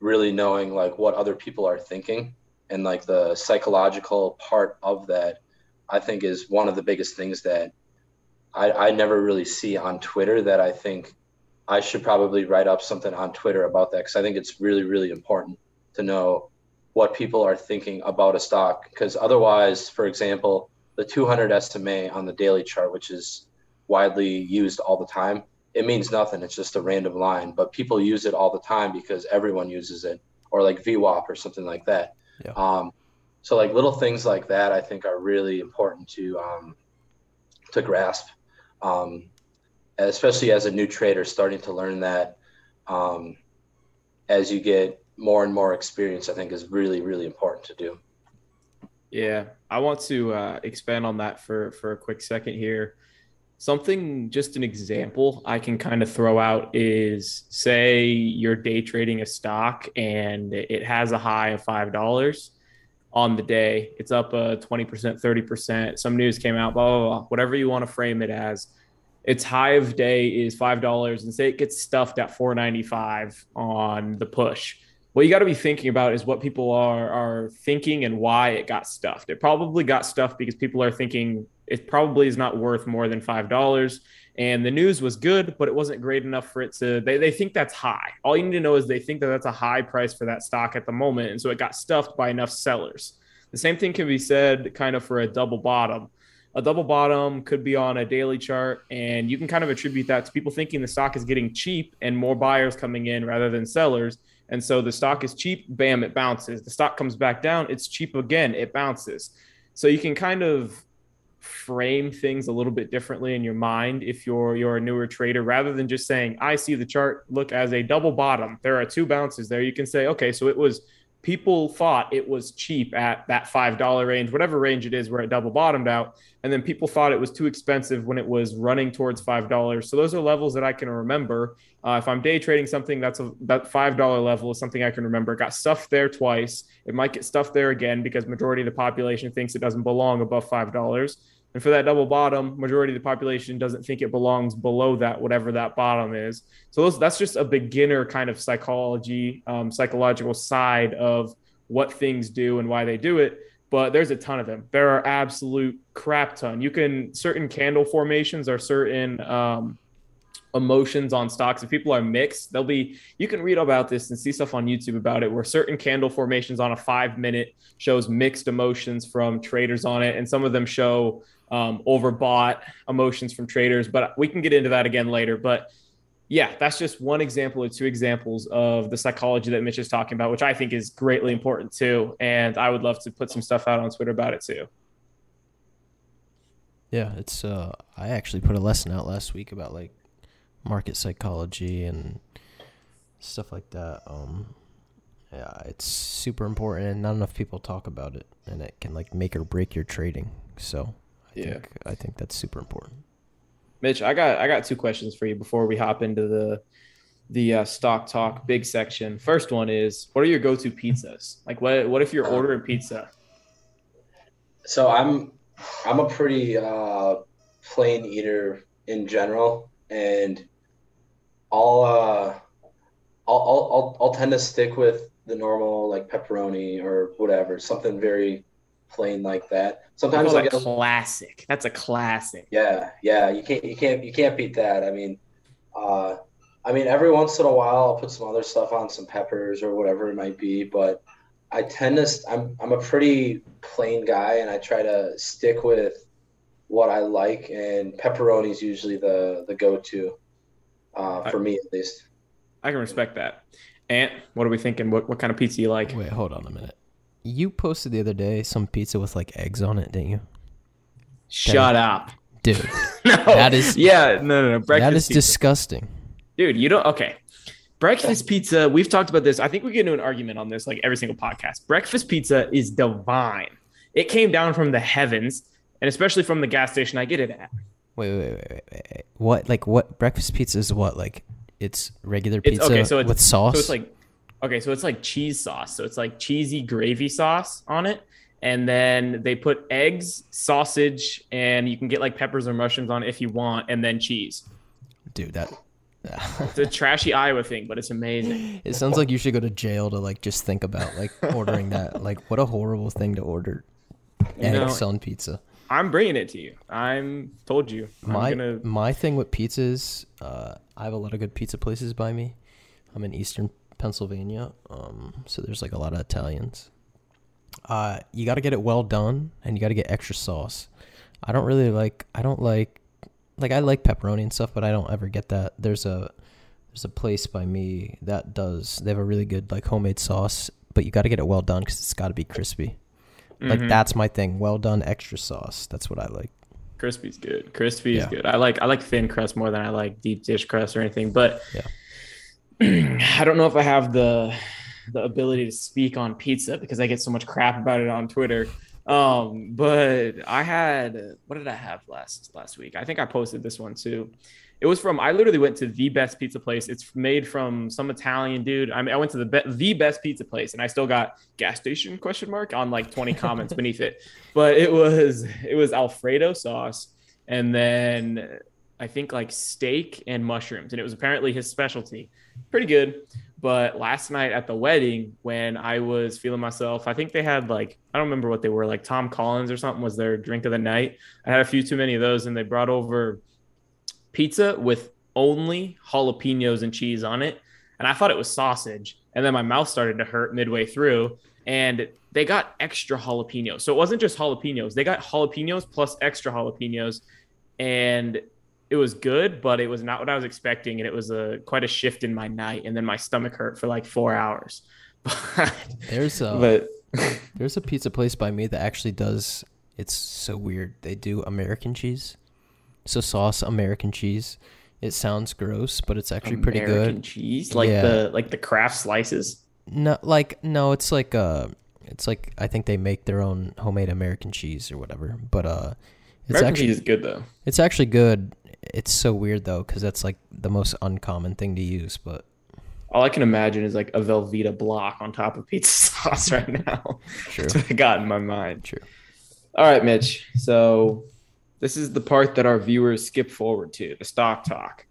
really knowing like what other people are thinking and like the psychological part of that, I think is one of the biggest things that I, I never really see on Twitter that I think I should probably write up something on Twitter about that because I think it's really, really important to know what people are thinking about a stock. Because otherwise, for example, the 200 SMA on the daily chart, which is widely used all the time, it means nothing. It's just a random line, but people use it all the time because everyone uses it, or like VWAP or something like that. Yeah. Um, so like little things like that, I think are really important to um, to grasp, um, especially as a new trader starting to learn that. Um, as you get more and more experience, I think is really really important to do. Yeah, I want to uh, expand on that for for a quick second here. Something, just an example I can kind of throw out is say you're day trading a stock and it has a high of five dollars. on the day. It's up uh, 20%, 30%. Some news came out, blah, blah, blah, whatever you want to frame it as. Its high of day is $5 and say it gets stuffed at 495 on the push. What you got to be thinking about is what people are are thinking and why it got stuffed. It probably got stuffed because people are thinking it probably is not worth more than $5 and the news was good, but it wasn't great enough for it to. They, they think that's high. All you need to know is they think that that's a high price for that stock at the moment, and so it got stuffed by enough sellers. The same thing can be said kind of for a double bottom. A double bottom could be on a daily chart, and you can kind of attribute that to people thinking the stock is getting cheap and more buyers coming in rather than sellers. And so the stock is cheap, bam, it bounces. The stock comes back down, it's cheap again, it bounces. So you can kind of frame things a little bit differently in your mind if you're you're a newer trader rather than just saying I see the chart look as a double bottom there are two bounces there you can say okay so it was people thought it was cheap at that $5 range whatever range it is where it double bottomed out. And then people thought it was too expensive when it was running towards $5 so those are levels that I can remember. Uh, if I'm day trading something that's a that $5 level is something I can remember. It got stuffed there twice. It might get stuffed there again because majority of the population thinks it doesn't belong above $5 and for that double bottom, majority of the population doesn't think it belongs below that, whatever that bottom is. So those, that's just a beginner kind of psychology, um, psychological side of what things do and why they do it. But there's a ton of them. There are absolute crap ton. You can certain candle formations or certain um, emotions on stocks. If people are mixed, they'll be. You can read about this and see stuff on YouTube about it, where certain candle formations on a five minute shows mixed emotions from traders on it, and some of them show um, overbought emotions from traders. But we can get into that again later. But yeah, that's just one example or two examples of the psychology that Mitch is talking about, which I think is greatly important too. And I would love to put some stuff out on Twitter about it too. Yeah, it's uh I actually put a lesson out last week about like market psychology and stuff like that. Um yeah, it's super important and not enough people talk about it and it can like make or break your trading. So Yeah. think I think that's super important. Mitch, I got I got two questions for you before we hop into the the uh, stock talk big section. First one is, what are your go-to pizzas? Like, what what if you're ordering pizza? So I'm I'm a pretty uh, plain eater in general, and I'll uh, I'll, I'll I'll I'll tend to stick with the normal like pepperoni or whatever, something very plain like that. Sometimes Call I that get classic. That's a classic. yeah yeah you can't you can't you can't beat that. I mean, uh, I mean every once in a while I'll put some other stuff on, some peppers or whatever it might be, but I tend to I'm I'm a pretty plain guy, and I try to stick with what I like, and pepperoni is usually the the go to uh, for me at least. I can respect that. Ant, what are we thinking? What what kind of pizza you like? Wait, hold on a minute. You posted the other day some pizza with like eggs on it, didn't you? Shut up. Dude, *laughs* No, That is- yeah, no, no, no. Breakfast that is pizza. disgusting. dude. You don't. Okay, breakfast pizza. We've talked about this. I think we get into an argument on this like every single podcast. Breakfast pizza is divine. It came down from the heavens, and especially from the gas station I get it at. Wait, wait, wait, wait, wait. What like what breakfast pizza is what? Like it's regular It's pizza okay. So it's with sauce? So it's like okay. So it's like cheese sauce. So it's like cheesy gravy sauce on it. And then they put eggs, sausage, and you can get like peppers or mushrooms on it if you want, and then cheese. dude, that *laughs* It's a trashy Iowa thing, but it's amazing. it sounds like you should go to jail to like just think about like ordering that. *laughs* Like what a horrible thing to order. You know, on pizza. I'm bringing it to you. I'm told you. I'm my gonna. my thing with pizzas, uh, I have a lot of good pizza places by me. I'm in Eastern Pennsylvania, um, so there's like a lot of Italians. Uh, you got to get it well done, and you got to get extra sauce. I don't really like. I don't like. Like I like pepperoni and stuff, but I don't ever get that. There's a there's a place by me that does. They have a really good like homemade sauce, but you got to get it well done because it's got to be crispy. Like Mhm. that's my thing. Well done, extra sauce. That's what I like. Crispy's good. Crispy is Yeah. good. I like I like thin crust more than I like deep dish crust or anything. But Yeah. *clears throat* I don't know if I have the the ability to speak on pizza because I get so much crap about it on Twitter. Um, but I had what did I have last last week? I think I posted this one too. It was from I literally went to the best pizza place. It's made from some Italian dude. I mean, I went to the be- the best pizza place, and I still got gas station question mark on like 20 comments beneath it. *laughs* But it was it was Alfredo sauce, and then I think like steak and mushrooms, and it was apparently his specialty. Pretty good. But last night at the wedding, when I was feeling myself, I think they had like, I don't remember what they were, like Tom Collins or something was their drink of the night. I had a few too many of those, and they brought over pizza with only jalapenos and cheese on it. And I thought it was sausage. And then my mouth started to hurt midway through. And they got extra jalapenos. So it wasn't just jalapenos, they got jalapenos plus extra jalapenos. And it was good, but it was not what I was expecting, and it was a quite a shift in my night. And then my stomach hurt for like four hours. But *laughs* there's a but *laughs* there's a pizza place by me that actually does. It's so weird. They do American cheese, so sauce American cheese. It sounds gross, but it's actually American pretty good. American cheese, like yeah. the like the craft slices. No, like no, it's like uh, it's like I think they make their own homemade American cheese or whatever. But uh, it's American actually cheese is good though. It's actually good it's so weird though because that's like the most uncommon thing to use. But all I can imagine is like a Velveeta block on top of pizza *laughs* sauce right now. True. That's what I got in my mind. True. All right, Mitch. So this is the part that our viewers skip forward to the stock talk.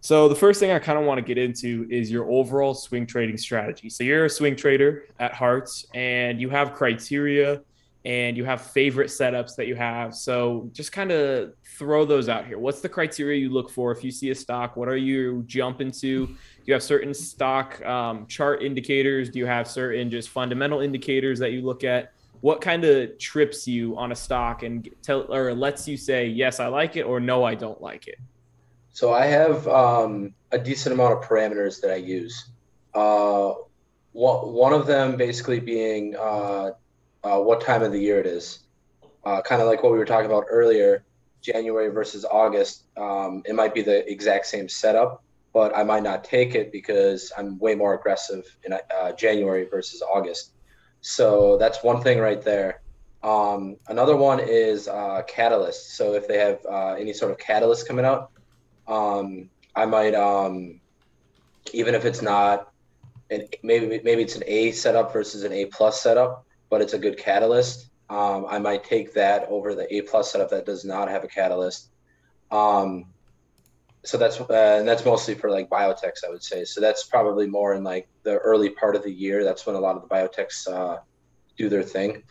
So the first thing I kind of want to get into is your overall swing trading strategy. So you're a swing trader at Hearts and you have criteria and you have favorite setups that you have. So just kind of throw those out here. What's the criteria you look for if you see a stock? What are you jumping to? Do you have certain stock um, chart indicators? Do you have certain just fundamental indicators that you look at? What kind of trips you on a stock and tell or lets you say yes, I like it, or no, I don't like it? So I have um, a decent amount of parameters that I use. Uh, one, of them basically being uh, uh, what time of the year it is. Uh, kind of like what we were talking about earlier, January versus August. Um, it might be the exact same setup, but I might not take it because I'm way more aggressive in uh, January versus August. So that's one thing right there. Um, another one is uh, catalyst. So if they have uh, any sort of catalyst coming out, um, I might um, even if it's not, an, maybe maybe it's an A setup versus an A plus setup but it's a good catalyst. Um, I might take that over the A plus setup that does not have a catalyst. Um, so that's uh, and that's mostly for like biotechs, I would say. So that's probably more in like the early part of the year. That's when a lot of the biotechs uh, do their thing.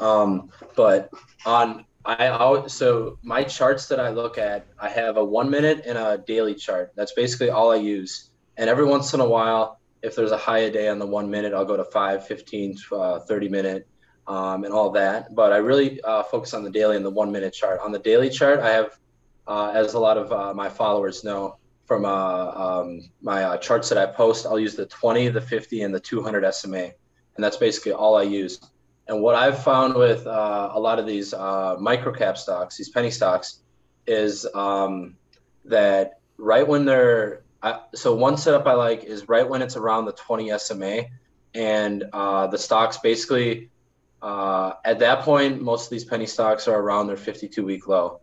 Um, but on I always, so my charts that I look at, I have a one minute and a daily chart. That's basically all I use. And every once in a while, if there's a high a day on the one minute, I'll go to 5, 15, uh, 30 minute um, and all that. But I really uh, focus on the daily and the one minute chart. On the daily chart, I have, uh, as a lot of uh, my followers know from uh, um, my uh, charts that I post, I'll use the 20, the 50, and the 200 SMA. And that's basically all I use. And what I've found with a lot of these micro cap stocks, these penny stocks, is um, that right when they're So one setup I like is right when it's around the 20 SMA, and uh, the stocks basically uh, at that point most of these penny stocks are around their 52 week low,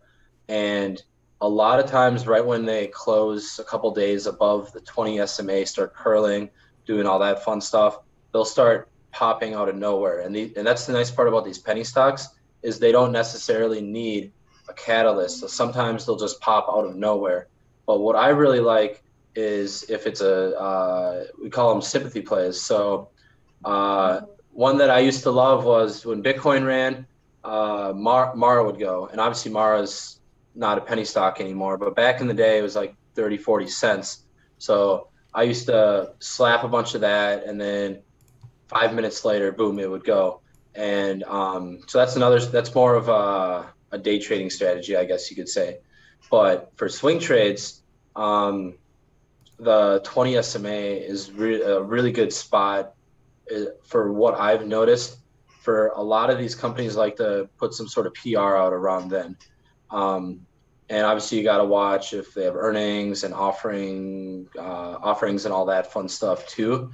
and a lot of times right when they close a couple days above the 20 SMA, start curling, doing all that fun stuff, they'll start popping out of nowhere, and the, and that's the nice part about these penny stocks is they don't necessarily need a catalyst. So sometimes they'll just pop out of nowhere. But what I really like is if it's a uh, we call them sympathy plays. So uh, one that I used to love was when Bitcoin ran, uh, Mar- Mara would go, and obviously Mara's not a penny stock anymore, but back in the day it was like 30, 40 cents. So I used to slap a bunch of that, and then five minutes later, boom, it would go. And um, so that's another. That's more of a, a day trading strategy, I guess you could say. But for swing trades, um, the 20 SMA is re- a really good spot uh, for what I've noticed. For a lot of these companies, like to put some sort of PR out around then. Um, and obviously, you got to watch if they have earnings and offering uh, offerings and all that fun stuff too.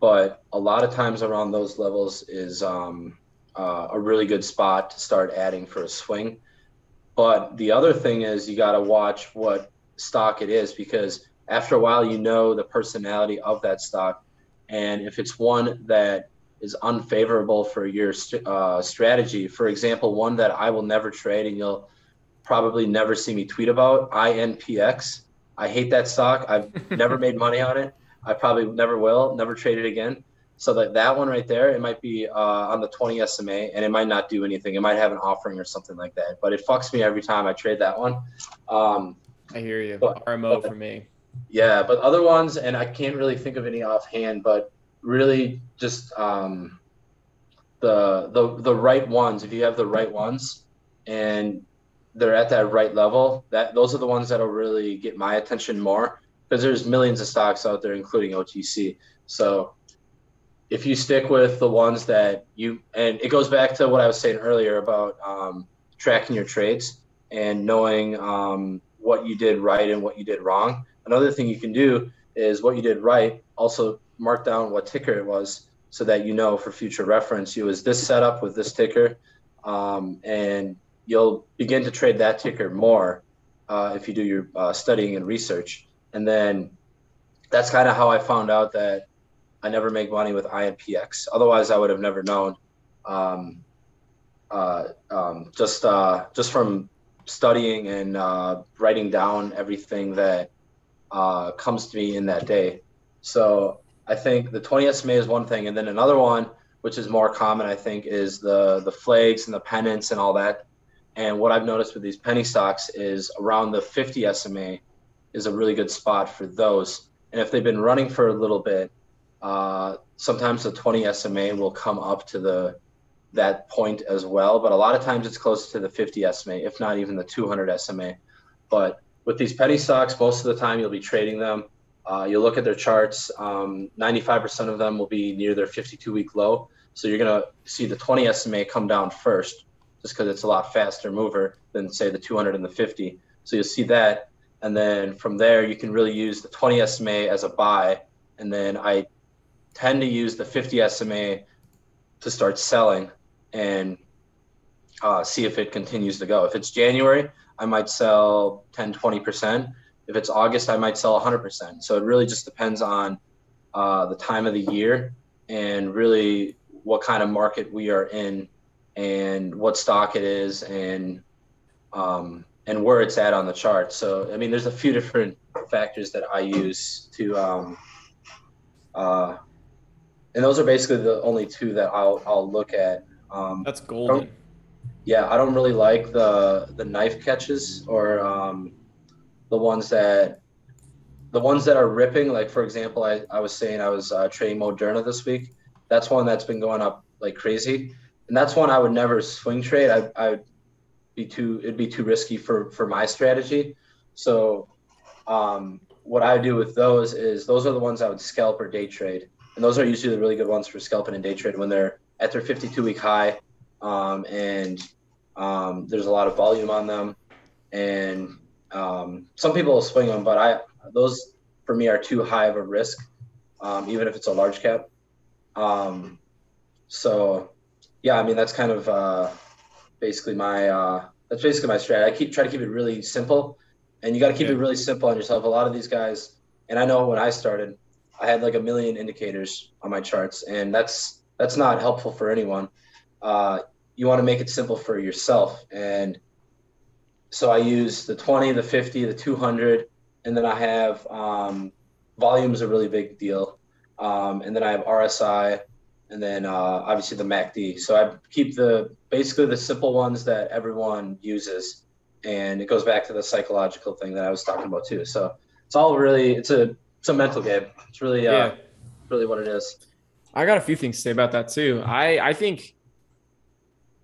But a lot of times around those levels is um, uh, a really good spot to start adding for a swing. But the other thing is you got to watch what stock it is because after a while you know the personality of that stock and if it's one that is unfavorable for your uh, strategy for example one that i will never trade and you'll probably never see me tweet about inpx i hate that stock i've *laughs* never made money on it i probably never will never trade it again so that that one right there, it might be uh, on the 20 SMA, and it might not do anything. It might have an offering or something like that. But it fucks me every time I trade that one. Um, I hear you. But, RMO but, for me. Yeah, but other ones, and I can't really think of any offhand, but really just um, the the the right ones. If you have the right ones, and they're at that right level, that those are the ones that'll really get my attention more because there's millions of stocks out there, including OTC. So if you stick with the ones that you and it goes back to what I was saying earlier about um, tracking your trades and knowing um, what you did right and what you did wrong. Another thing you can do is what you did right. Also mark down what ticker it was so that you know for future reference you was this setup with this ticker, um, and you'll begin to trade that ticker more uh, if you do your uh, studying and research. And then that's kind of how I found out that I never make money with INPX. Otherwise, I would have never known. Um, uh, um, just uh, just from studying and uh, writing down everything that uh, comes to me in that day. So I think the 20 SMA is one thing, and then another one, which is more common, I think, is the the flags and the pennants and all that. And what I've noticed with these penny stocks is around the 50 SMA is a really good spot for those. And if they've been running for a little bit, uh, sometimes the 20 SMA will come up to the that point as well, but a lot of times it's close to the 50 SMA, if not even the 200 SMA. But with these penny stocks, most of the time you'll be trading them. Uh, you'll look at their charts. Um, 95% of them will be near their 52 week low. So you're going to see the 20 SMA come down first, just because it's a lot faster mover than, say, the 200 and the 50. So you'll see that. And then from there, you can really use the 20 SMA as a buy. And then I tend to use the 50 SMA to start selling and uh, see if it continues to go. If it's January, I might sell 10, 20%. If it's August, I might sell 100%. So it really just depends on uh, the time of the year and really what kind of market we are in and what stock it is and um, and where it's at on the chart. So I mean, there's a few different factors that I use to um, uh, and those are basically the only two that I'll I'll look at. Um, That's golden. Yeah, I don't really like the the knife catches or um, the ones that the ones that are ripping. Like for example, I, I was saying I was uh, trading Moderna this week. That's one that's been going up like crazy, and that's one I would never swing trade. I I be too it'd be too risky for for my strategy. So um, what I do with those is those are the ones I would scalp or day trade and those are usually the really good ones for scalping and day trade when they're at their 52 week high, um, and um, there's a lot of volume on them, and um, some people will swing them, but I those for me are too high of a risk, um, even if it's a large cap. Um, so, yeah, I mean that's kind of uh, basically my uh, that's basically my strategy. I keep try to keep it really simple, and you got to keep yeah. it really simple on yourself. A lot of these guys, and I know when I started I had like a million indicators on my charts, and that's that's not helpful for anyone. Uh, you want to make it simple for yourself, and so I use the 20, the 50, the 200, and then I have um, volume is a really big deal, um, and then I have RSI, and then uh, obviously the MACD. So I keep the basically the simple ones that everyone uses, and it goes back to the psychological thing that I was talking about too. So it's all really it's a it's a mental game. It's really uh, yeah. really what it is. I got a few things to say about that too. I I think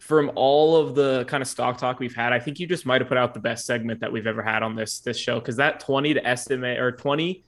from all of the kind of stock talk we've had, I think you just might have put out the best segment that we've ever had on this this show because that 20 to SMA or 20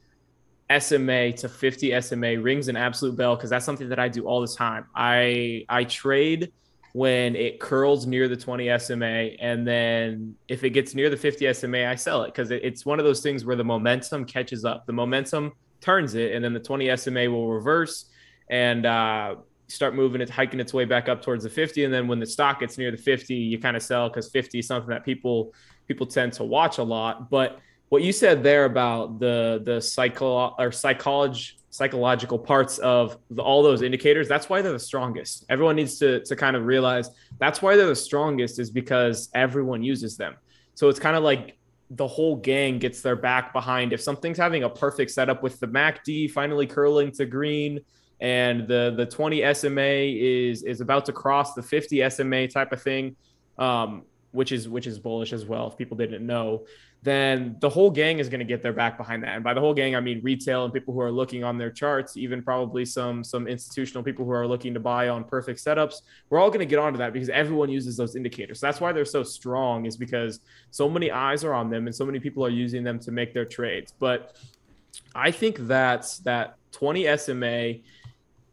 SMA to 50 SMA rings an absolute bell because that's something that I do all the time. I I trade when it curls near the 20 SMA. And then if it gets near the 50 SMA, I sell it because it's one of those things where the momentum catches up. The momentum turns it, and then the 20 SMA will reverse and uh, start moving it, hiking its way back up towards the 50. And then when the stock gets near the 50, you kind of sell because 50 is something that people people tend to watch a lot. But what you said there about the the psycho or psychology psychological parts of the, all those indicators that's why they're the strongest everyone needs to to kind of realize that's why they're the strongest is because everyone uses them so it's kind of like the whole gang gets their back behind if something's having a perfect setup with the MACD finally curling to green and the the 20 SMA is is about to cross the 50 SMA type of thing um, which is which is bullish as well if people didn't know then the whole gang is going to get their back behind that. And by the whole gang, I mean retail and people who are looking on their charts, even probably some some institutional people who are looking to buy on perfect setups. We're all going to get onto that because everyone uses those indicators. So that's why they're so strong, is because so many eyes are on them and so many people are using them to make their trades. But I think that's that 20 SMA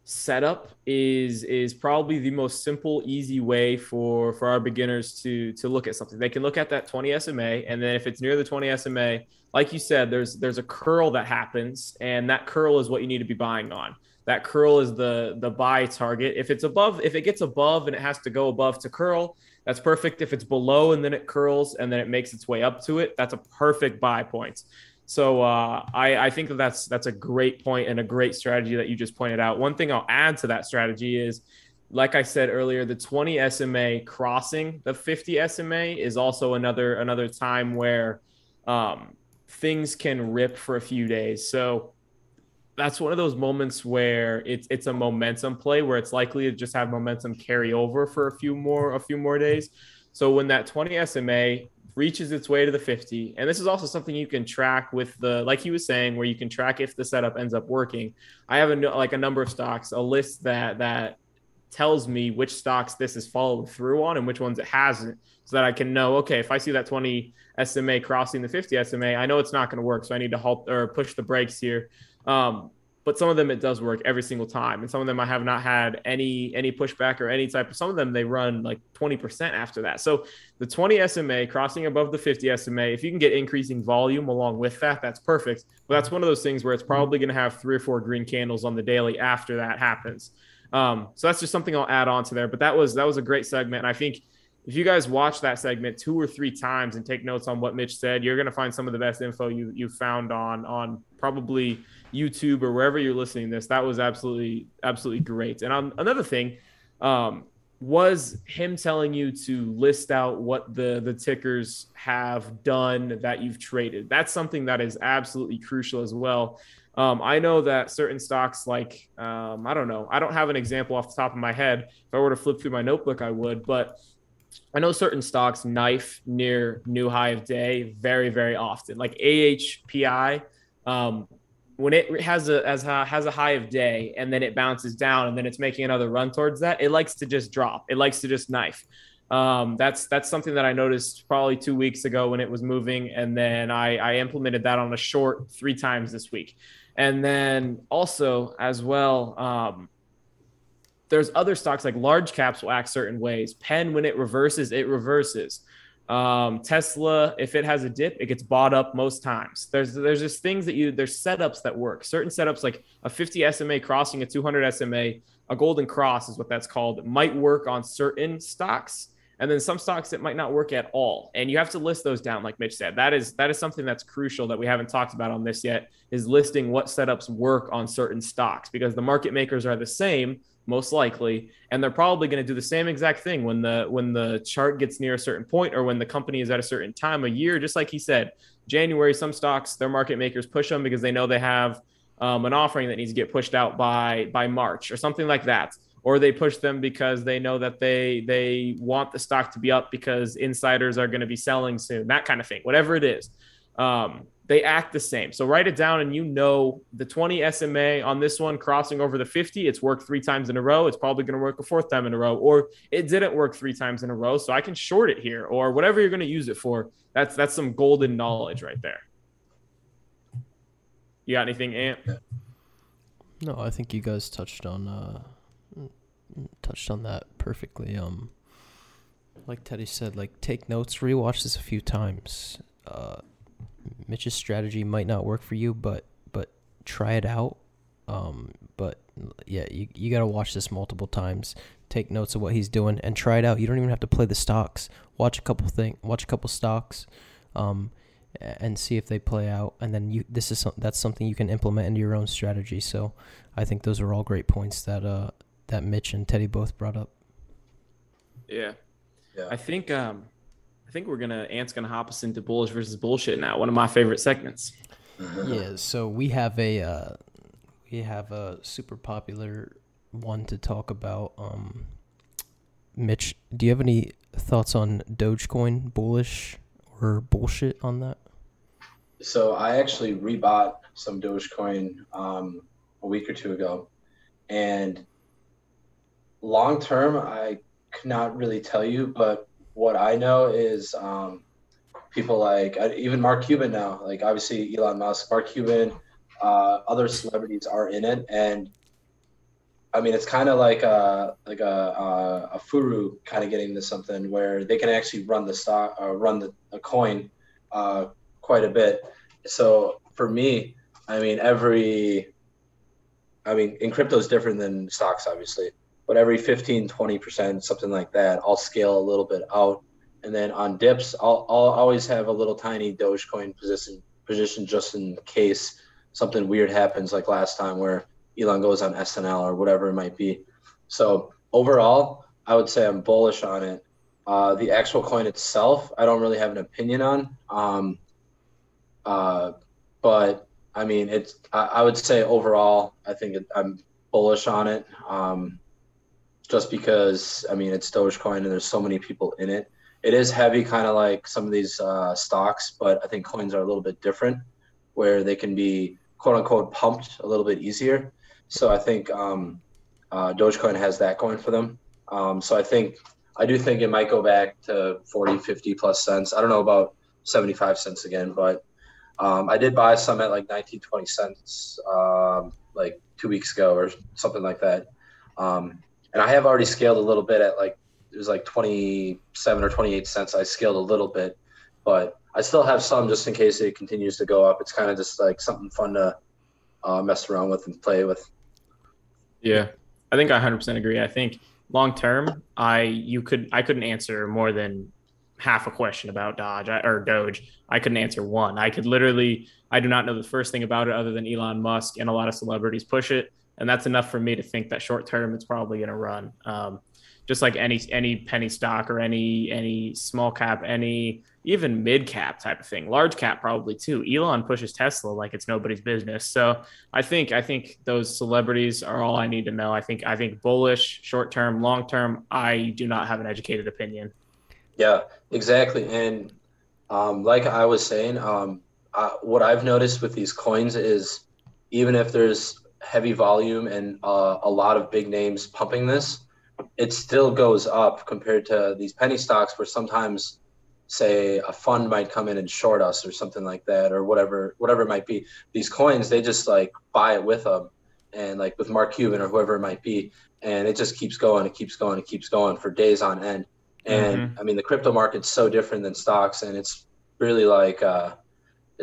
setup is is probably the most simple easy way for for our beginners to to look at something. They can look at that 20 sma and then if it's near the 20 sma like you said there's there's a curl that happens and that curl is what you need to be buying on. That curl is the the buy target. If it's above if it gets above and it has to go above to curl that's perfect. If it's below and then it curls and then it makes its way up to it that's a perfect buy point so uh, I, I think that that's that's a great point and a great strategy that you just pointed out. One thing I'll add to that strategy is, like I said earlier, the 20 SMA crossing the 50 SMA is also another another time where um, things can rip for a few days. So that's one of those moments where it's it's a momentum play where it's likely to just have momentum carry over for a few more a few more days. So when that 20 SMA reaches its way to the 50 and this is also something you can track with the like he was saying where you can track if the setup ends up working. I have a like a number of stocks a list that that tells me which stocks this is followed through on and which ones it hasn't so that i can know okay if i see that 20 sma crossing the 50 sma i know it's not going to work so i need to halt or push the brakes here. Um, but some of them it does work every single time. And some of them i have not had any any pushback or any type of some of them they run like 20% after that. So the 20 sma crossing above the 50 sma if you can get increasing volume along with that that's perfect. But that's one of those things where it's probably going to have three or four green candles on the daily after that happens. Um, so that's just something i'll add on to there. But that was that was a great segment. And i think if you guys watch that segment two or three times and take notes on what Mitch said, you're going to find some of the best info you you found on on probably YouTube or wherever you're listening this. That was absolutely absolutely great. And on, another thing um, was him telling you to list out what the the tickers have done that you've traded. That's something that is absolutely crucial as well. Um, I know that certain stocks, like um, I don't know, I don't have an example off the top of my head. If I were to flip through my notebook, I would, but I know certain stocks knife near new high of day very, very often. Like AHPI, um, when it has a as a, has a high of day and then it bounces down and then it's making another run towards that, it likes to just drop. It likes to just knife. Um, that's that's something that I noticed probably two weeks ago when it was moving, and then I, I implemented that on a short three times this week, and then also as well. Um, there's other stocks like large caps will act certain ways. Penn, when it reverses, it reverses. Um, Tesla, if it has a dip, it gets bought up most times. There's there's just things that you there's setups that work. Certain setups like a 50 SMA crossing a 200 SMA, a golden cross is what that's called, might work on certain stocks. And then some stocks it might not work at all. And you have to list those down, like Mitch said. That is that is something that's crucial that we haven't talked about on this yet, is listing what setups work on certain stocks because the market makers are the same most likely and they're probably going to do the same exact thing when the when the chart gets near a certain point or when the company is at a certain time a year. Just like he said january some stocks their market makers push them because they know they have um, an offering that needs to get pushed out by by march or something like that. Or they push them because they know that they they want the stock to be up because insiders are going to be selling soon that kind of thing whatever it is. Um, they act the same. So write it down and you know the 20 SMA on this one crossing over the 50, it's worked three times in a row. It's probably going to work a fourth time in a row, or it didn't work three times in a row. So I can short it here or whatever you're going to use it for. That's that's some golden knowledge right there. You got anything, Ant? No, I think you guys touched on uh touched on that perfectly. Um like Teddy said, like take notes, rewatch this a few times. Uh Mitch's strategy might not work for you, but but try it out. Um, but yeah, you you gotta watch this multiple times. Take notes of what he's doing and try it out. You don't even have to play the stocks. Watch a couple thing. Watch a couple stocks. Um, and see if they play out. And then you this is some, that's something you can implement into your own strategy. So I think those are all great points that uh that Mitch and Teddy both brought up. Yeah. Yeah. I think um I think we're gonna Ant's gonna hop us into bullish versus bullshit now. One of my favorite segments. Yeah, so we have a uh, we have a super popular one to talk about. Um, Mitch, do you have any thoughts on Dogecoin, bullish or bullshit on that? So I actually rebought some Dogecoin um, a week or two ago, and long term, I could not really tell you. But what I know is um, people like uh, even Mark Cuban now, like obviously Elon Musk, Mark Cuban, uh, other celebrities are in it, and I mean it's kind of like a like a a, a furu kind of getting into something where they can actually run the stock, uh, run the a coin uh, quite a bit. So for me, I mean every, I mean in crypto is different than stocks, obviously, but every 15, 20 percent, something like that, I'll scale a little bit out and then on dips, I'll, I'll always have a little tiny Dogecoin position position just in case something weird happens, like last time where Elon goes on SNL or whatever it might be. So overall, I would say I'm bullish on it. Uh, the actual coin itself, I don't really have an opinion on. Um, uh, but I mean, it's I, I would say overall, I think it, I'm bullish on it. Um, just because I mean it's Dogecoin and there's so many people in it it is heavy, kind of like some of these uh, stocks, but I think coins are a little bit different, where they can be quote unquote pumped a little bit easier. So I think um, uh, Dogecoin has that going for them. Um, so I think I do think it might go back to 40, 50 plus cents. I don't know about 75 cents again, but um, I did buy some at like 19, 20 cents um, like two weeks ago or something like that. Um, and I have already scaled a little bit at like it was like 27 or 28 cents. I scaled a little bit, but I still have some just in case it continues to go up. It's kind of just like something fun to uh, mess around with and play with. Yeah, I think I 100% agree. I think long term, I you could I couldn't answer more than half a question about Dodge or Doge. I couldn't answer one. I could literally I do not know the first thing about it other than Elon Musk and a lot of celebrities push it, and that's enough for me to think that short term it's probably going to run. Um, just like any any penny stock or any any small cap, any even mid cap type of thing, large cap probably too. Elon pushes Tesla like it's nobody's business. So I think I think those celebrities are all I need to know. I think I think bullish, short term, long term. I do not have an educated opinion. Yeah, exactly. And um, like I was saying, um, uh, what I've noticed with these coins is even if there's heavy volume and uh, a lot of big names pumping this, it still goes up compared to these penny stocks where sometimes say a fund might come in and short us or something like that or whatever whatever it might be these coins they just like buy it with them and like with mark cuban or whoever it might be and it just keeps going it keeps going it keeps going for days on end and Mhm. i mean the crypto market's so different than stocks and it's really like uh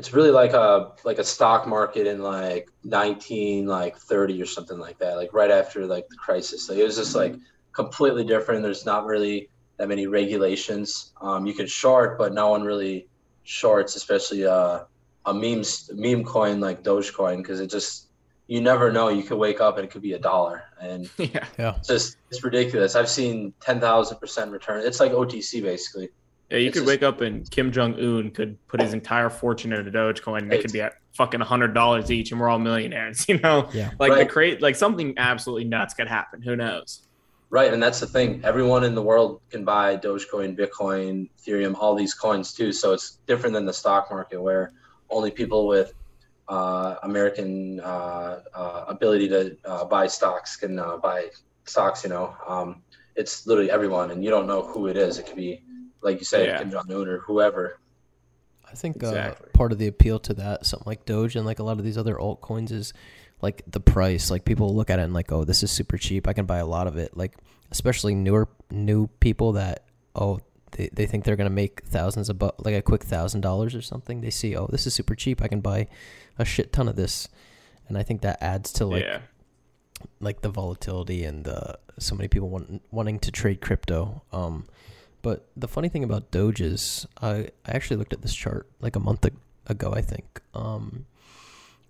it's really like a like a stock market in like 19 like 30 or something like that like right after like the crisis. Like it was just like completely different. There's not really that many regulations. Um, you can short but no one really shorts especially uh, a meme meme coin like dogecoin because it just you never know. You could wake up and it could be a dollar. And *laughs* yeah. it's just it's ridiculous. I've seen 10000% return. It's like otc basically Yeah, you It's could just- wake up and Kim Jong Un could put his entire fortune into Dogecoin, and it could be at fucking hundred dollars each, and we're all millionaires. *laughs* You know, Yeah. like the Right. create, like something absolutely nuts could happen. Who knows? Right, and that's the thing. Everyone in the world can buy Dogecoin, Bitcoin, Ethereum, all these coins too. So it's different than the stock market, where only people with uh, American uh, uh, ability to uh, buy stocks can uh, buy stocks. You know, um, it's literally everyone, and you don't know who it is. It could be, like you said, Yeah. Kim Jong Un or whoever. I think Exactly. uh, part of the appeal to that, something like Doge and like a lot of these other altcoins, is like the price. Like people look at it and like, oh, this is super cheap. I can buy a lot of it. Like especially newer new people that oh they, they think they're gonna make thousands of bu- like a quick thousand dollars or something. They see oh this is super cheap. I can buy a shit ton of this, and I think that adds to like yeah, like the volatility and uh, so many people want, wanting to trade crypto. Um, But the funny thing about Doge is, I I actually looked at this chart like a month ago, I think. Um,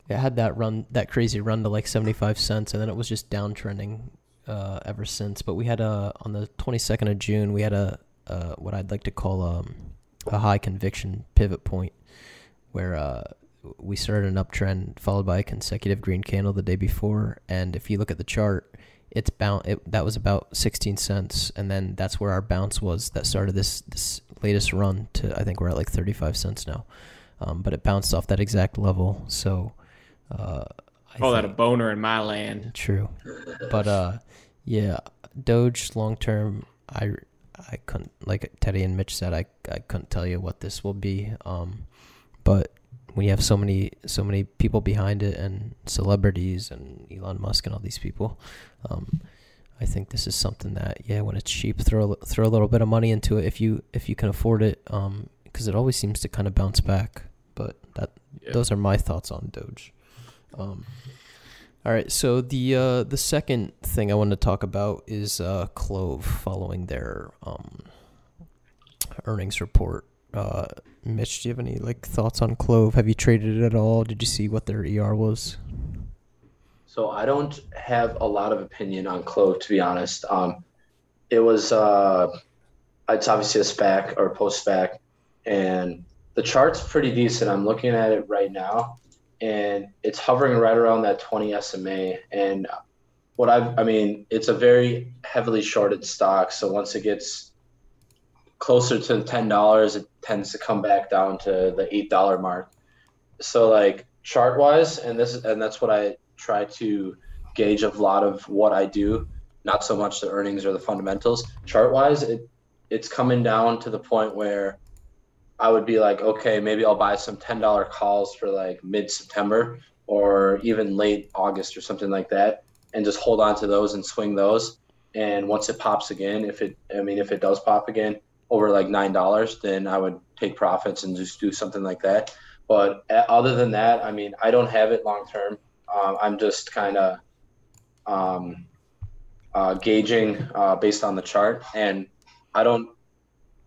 it had that run, that crazy run to like seventy five cents, and then it was just downtrending uh, ever since. But we had a on the twenty second of June, we had a, a what I'd like to call um, a high conviction pivot point, where uh, we started an uptrend followed by a consecutive green candle the day before, and if you look at the chart it's bound it, that was about 16 cents and then that's where our bounce was that started this this latest run to i think we're at like 35 cents now. Um, but it bounced off that exact level so uh I call that a boner in my land. True. But uh yeah doge long term i i couldn't like teddy and mitch said i i couldn't tell you what this will be um but when you have so many so many people behind it and celebrities and Elon Musk and all these people, um, I think this is something that yeah, when it's cheap, throw throw a little bit of money into it if you if you can afford it, because um, it always seems to kind of bounce back. But that yeah. those are my thoughts on Doge. Um, all right, so the uh, the second thing I want to talk about is uh, Clove following their um, earnings report. Uh, Mitch, do you have any like thoughts on Clove? Have you traded it at all? Did you see what their ER was? So I don't have a lot of opinion on Clove, to be honest. Um, it was uh, it's obviously a SPAC or post SPAC, and the chart's pretty decent. I'm looking at it right now, and it's hovering right around that 20 SMA. And what I've, I mean, it's a very heavily shorted stock. So once it gets closer to the ten dollars, it tends to come back down to the eight dollar mark. So like chart wise, and this is and that's what I try to gauge a lot of what I do, not so much the earnings or the fundamentals. Chart wise, it it's coming down to the point where I would be like, okay, maybe I'll buy some ten dollar calls for like mid September or even late August or something like that, and just hold on to those and swing those. And once it pops again, if it, I mean, if it does pop again, over like nine dollars, then I would take profits and just do something like that. But uh, other than that, I mean, I don't have it long term. Um, I'm just kind of um, uh, gauging uh, based on the chart, and I don't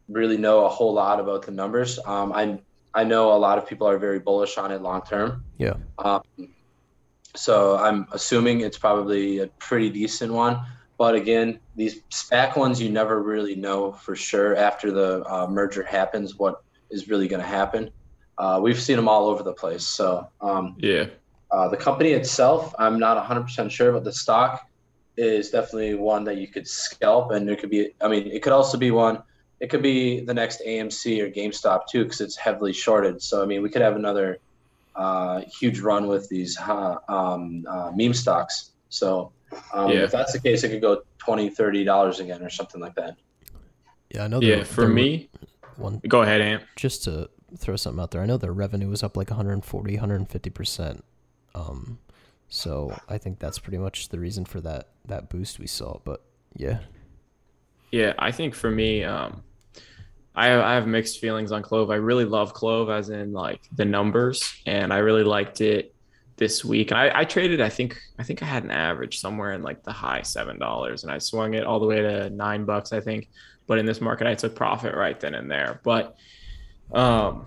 really know a whole lot about the numbers. Um, I I know a lot of people are very bullish on it long term. Yeah. Um, so I'm assuming it's probably a pretty decent one. But again, these SPAC ones, you never really know for sure after the uh, merger happens what is really going to happen. Uh, we've seen them all over the place. So, um, yeah. Uh, the company itself, I'm not 100% sure, but the stock is definitely one that you could scalp. And there could be, I mean, it could also be one, it could be the next AMC or GameStop too, because it's heavily shorted. So, I mean, we could have another uh, huge run with these um, uh, meme stocks. So, um, yeah. If that's the case, it could go 20 $30 again or something like that. Yeah, I know. Yeah, for me, one, go ahead, Ant. Just to throw something out there, I know their revenue was up like 140, 150%. Um, so I think that's pretty much the reason for that that boost we saw. But yeah. Yeah, I think for me, um, I have, I have mixed feelings on Clove. I really love Clove, as in like the numbers, and I really liked it this week. And I, I traded, I think, I think I had an average somewhere in like the high seven dollars, and I swung it all the way to nine bucks, I think. But in this market, I took profit right then and there. But um,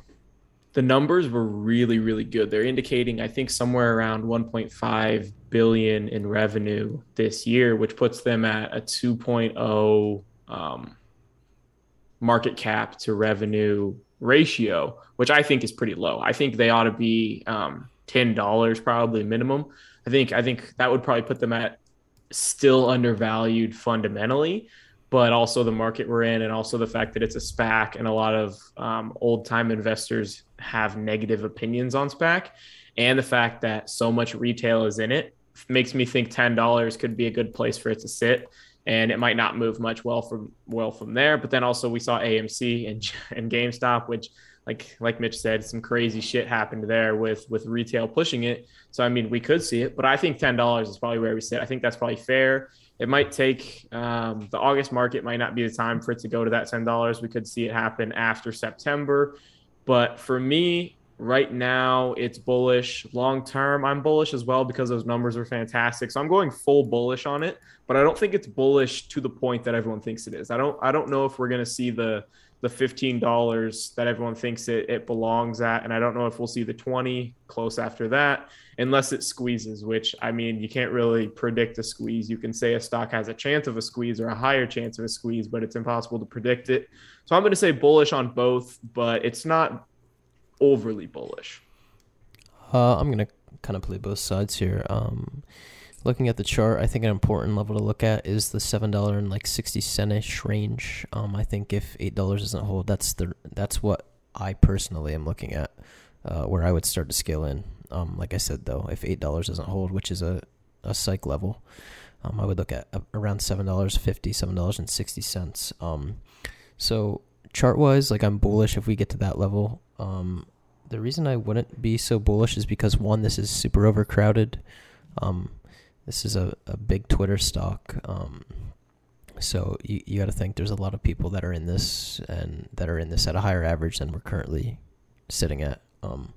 the numbers were really, really good. They're indicating, I think, somewhere around 1.5 billion in revenue this year, which puts them at a 2.0 um, market cap to revenue ratio, which I think is pretty low. I think they ought to be um, ten dollars probably minimum. I think I think that would probably put them at still undervalued fundamentally, but also the market we're in, and also the fact that it's a SPAC, and a lot of um, old time investors have negative opinions on SPAC, and the fact that so much retail is in it makes me think ten dollars could be a good place for it to sit. And it might not move much well from well from there, but then also we saw AMC and *laughs* and GameStop, which like like Mitch said, some crazy shit happened there with with retail pushing it. So I mean, we could see it, but I think ten dollars is probably where we sit. I think that's probably fair. It might take um, the August market might not be the time for it to go to that ten dollars. We could see it happen after September, but for me, Right now, it's bullish. Long term, I'm bullish as well because those numbers are fantastic. So I'm going full bullish on it, but I don't think it's bullish to the point that everyone thinks it is. I don't I don't know if we're going to see the the $15 that everyone thinks it, it belongs at. And I don't know if we'll see the 20 close after that, unless it squeezes, which I mean, you can't really predict a squeeze. You can say a stock has a chance of a squeeze or a higher chance of a squeeze, but it's impossible to predict it. So I'm going to say bullish on both, but it's not overly bullish. Uh, I'm going to kind of play both sides here. Um, looking at the chart, I think an important level to look at is the seven dollar and like sixty centish range. Um, I think if eight dollars doesn't hold, that's the that's what I personally am looking at, uh, where I would start to scale in. Um, like I said though, if eight dollars doesn't hold, which is a a psych level, um, I would look at around seven dollars fifty, seven dollars and sixty cents. Um, so chart wise, like I'm bullish if we get to that level. Um, the reason I wouldn't be so bullish is because one, this is super overcrowded. Um, this is a, a big Twitter stock. Um, so you, you got to think there's a lot of people that are in this and that are in this at a higher average than we're currently sitting at. Um,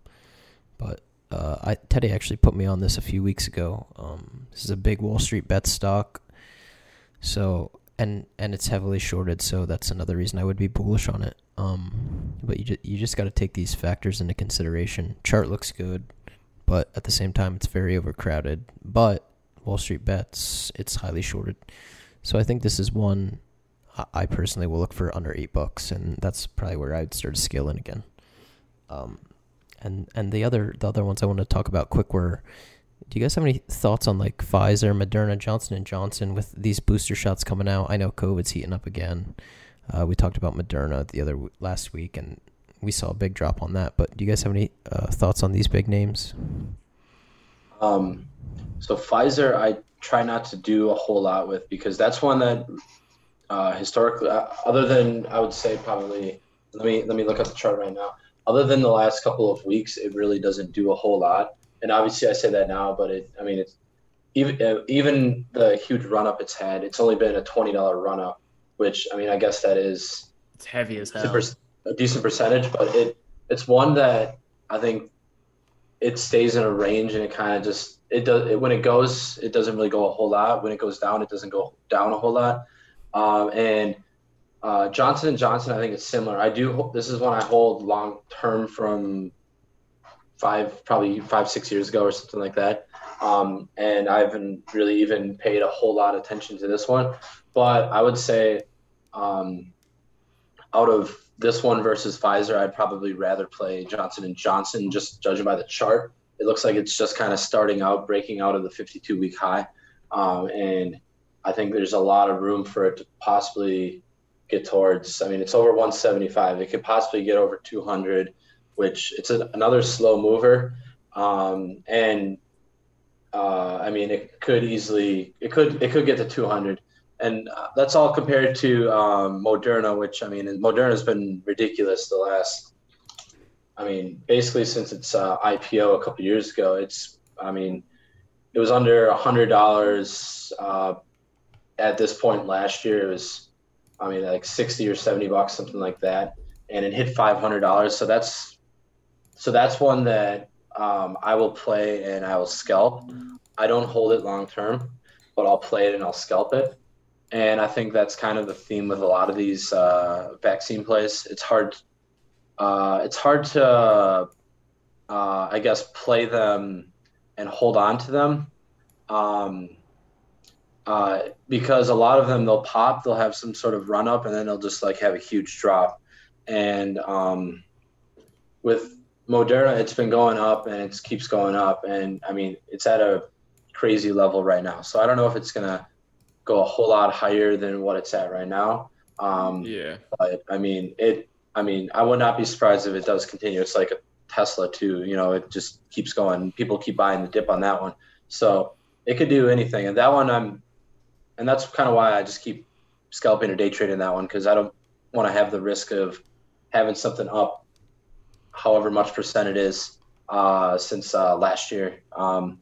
but uh, I, Teddy actually put me on this a few weeks ago. Um, this is a big Wall Street bet stock. So and and it's heavily shorted, so that's another reason I would be bullish on it. Um, but you just, you just got to take these factors into consideration. Chart looks good, but at the same time, it's very overcrowded. But Wall Street bets, it's highly shorted. So I think this is one I personally will look for under eight bucks, and that's probably where I'd start to scale in again. Um, and and the other the other ones I want to talk about quick were. Do you guys have any thoughts on like Pfizer, Moderna, Johnson and Johnson with these booster shots coming out? I know COVID's heating up again. Uh, we talked about Moderna the other last week, and we saw a big drop on that. But do you guys have any uh, thoughts on these big names? Um, so Pfizer, I try not to do a whole lot with because that's one that uh, historically, uh, other than I would say probably let me let me look at the chart right now. Other than the last couple of weeks, it really doesn't do a whole lot. And obviously, I say that now, but it I mean it's even uh, even the huge run up it's had. It's only been a twenty dollar run up, which I mean I guess that is it's heavy as hell. a decent percentage, but it it's one that I think it stays in a range and it kind of just it does it, when it goes it doesn't really go a whole lot. When it goes down it doesn't go down a whole lot. Um, and uh, johnson and johnson i think it's similar. I do hope this is one i hold long term from five probably five six years ago or something like that. Um, and i haven't really even paid a whole lot of attention to this one. But i would say um, out of this one versus pfizer i'd probably rather play johnson and johnson just judging by the chart it looks like it's just kind of starting out, breaking out of the 52 week high. Um, and I think there's a lot of room for it to possibly get towards, I mean, it's over 175. It could possibly get over 200, which it's a, another slow mover. Um, and uh, I mean, it could easily, it could, it could get to 200 and uh, that's all compared to um, Moderna, which I mean, Moderna has been ridiculous the last I mean, basically since its uh, IPO a couple years ago, it's I mean, it was under a hundred dollars uh, at this point last year. It was I mean like sixty or seventy bucks, something like that, and it hit five hundred dollars. So that's so that's one that um, I will play and I will scalp. I don't hold it long term, but I'll play it and I'll scalp it. And I think that's kind of the theme with a lot of these uh, vaccine plays. It's hard uh, it's hard to, uh, I guess, play them and hold on to them. Um, uh, because a lot of them they'll pop, they'll have some sort of run up, and then they'll just like have a huge drop. And um, with Moderna, it's been going up and it keeps going up, and I mean it's at a crazy level right now. So I don't know if it's gonna go a whole lot higher than what it's at right now. Um, yeah. But I mean, it I mean, I would not be surprised if it does continue. It's like a Tesla too. You know, it just keeps going. People keep buying the dip on that one, so it could do anything. And that one, I'm, and that's kind of why I just keep scalping or day trading that one because I don't want to have the risk of having something up, however much percent it is, uh, since uh, last year. Um,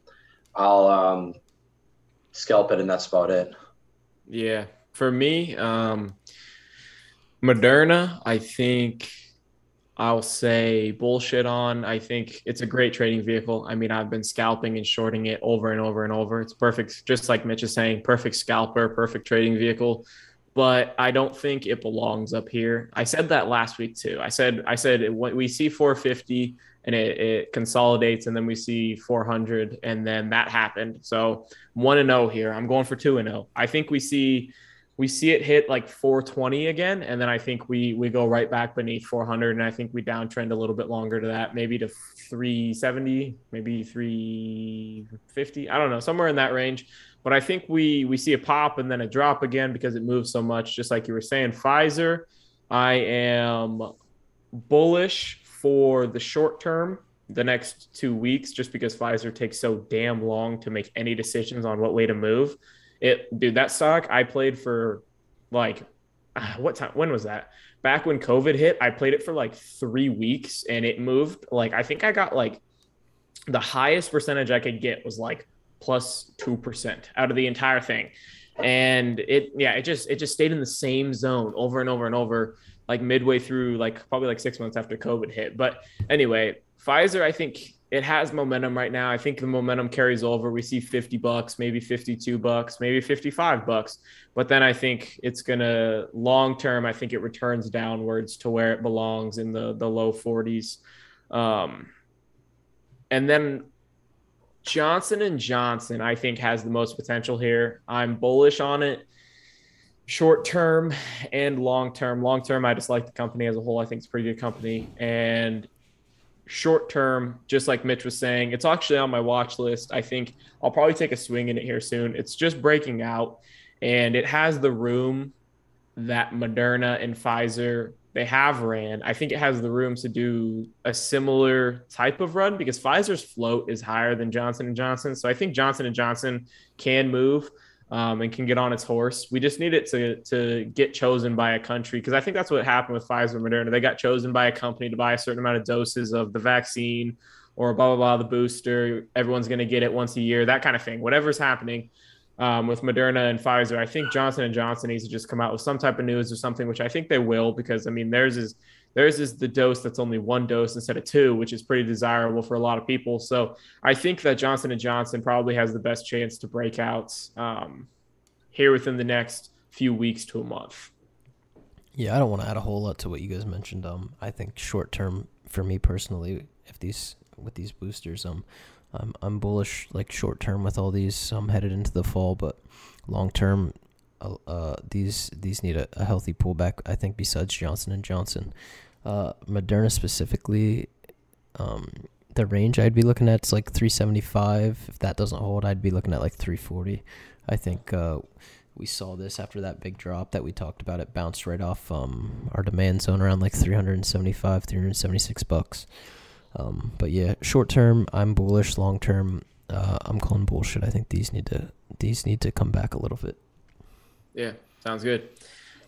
I'll um, scalp it, and that's about it. Yeah, for me, um, Moderna, I think I'll say bullshit on. I think it's a great trading vehicle. I mean, I've been scalping and shorting it over and over and over. It's perfect, just like Mitch is saying, perfect scalper, perfect trading vehicle. But I don't think it belongs up here. I said that last week too. I said I said we see 450 and it, it consolidates, and then we see 400, and then that happened. So one and zero oh here. I'm going for two and zero. Oh. I think we see we see it hit like 420 again and then i think we we go right back beneath 400 and i think we downtrend a little bit longer to that maybe to 370 maybe 350 i don't know somewhere in that range but i think we we see a pop and then a drop again because it moves so much just like you were saying pfizer i am bullish for the short term the next two weeks just because pfizer takes so damn long to make any decisions on what way to move it, dude, that stock I played for like *sighs* what time? When was that? Back when COVID hit, I played it for like three weeks and it moved. Like, I think I got like the highest percentage I could get was like plus 2% out of the entire thing. And it, yeah, it just, it just stayed in the same zone over and over and over, like midway through, like probably like six months after COVID hit. But anyway, Pfizer, I think it has momentum right now. I think the momentum carries over. We see 50 bucks, maybe 52 bucks, maybe 55 bucks. But then I think it's going to long term, I think it returns downwards to where it belongs in the the low 40s. Um, and then Johnson and Johnson, I think, has the most potential here. I'm bullish on it short term and long term. Long term, I just like the company as a whole. I think it's a pretty good company. And short term, just like Mitch was saying, it's actually on my watch list. I think I'll probably take a swing in it here soon. It's just breaking out and it has the room that Moderna and Pfizer they have ran. I think it has the room to do a similar type of run because Pfizer's float is higher than Johnson and Johnson. So I think Johnson and Johnson can move um, and can get on its horse. We just need it to to get chosen by a country because I think that's what happened with Pfizer and Moderna. They got chosen by a company to buy a certain amount of doses of the vaccine or blah blah blah the booster. Everyone's going to get it once a year, that kind of thing. Whatever's happening. Um, with Moderna and Pfizer, I think Johnson and Johnson needs to just come out with some type of news or something, which I think they will, because I mean theirs is theirs is the dose that's only one dose instead of two, which is pretty desirable for a lot of people. So I think that Johnson and Johnson probably has the best chance to break out um, here within the next few weeks to a month. Yeah, I don't want to add a whole lot to what you guys mentioned. Um, I think short term for me personally, if these with these boosters, um, I'm I'm bullish like short term with all these. I'm um, headed into the fall, but long term, uh, these these need a, a, healthy pullback. I think besides Johnson and Johnson, uh, Moderna specifically, um, the range I'd be looking at is like 375. If that doesn't hold, I'd be looking at like 340. I think uh, we saw this after that big drop that we talked about. It bounced right off um, our demand zone around like 375, 376 bucks. Um, but yeah, short term, I'm bullish. Long term, uh, I'm calling bullshit. I think these need to these need to come back a little bit. Yeah, sounds good.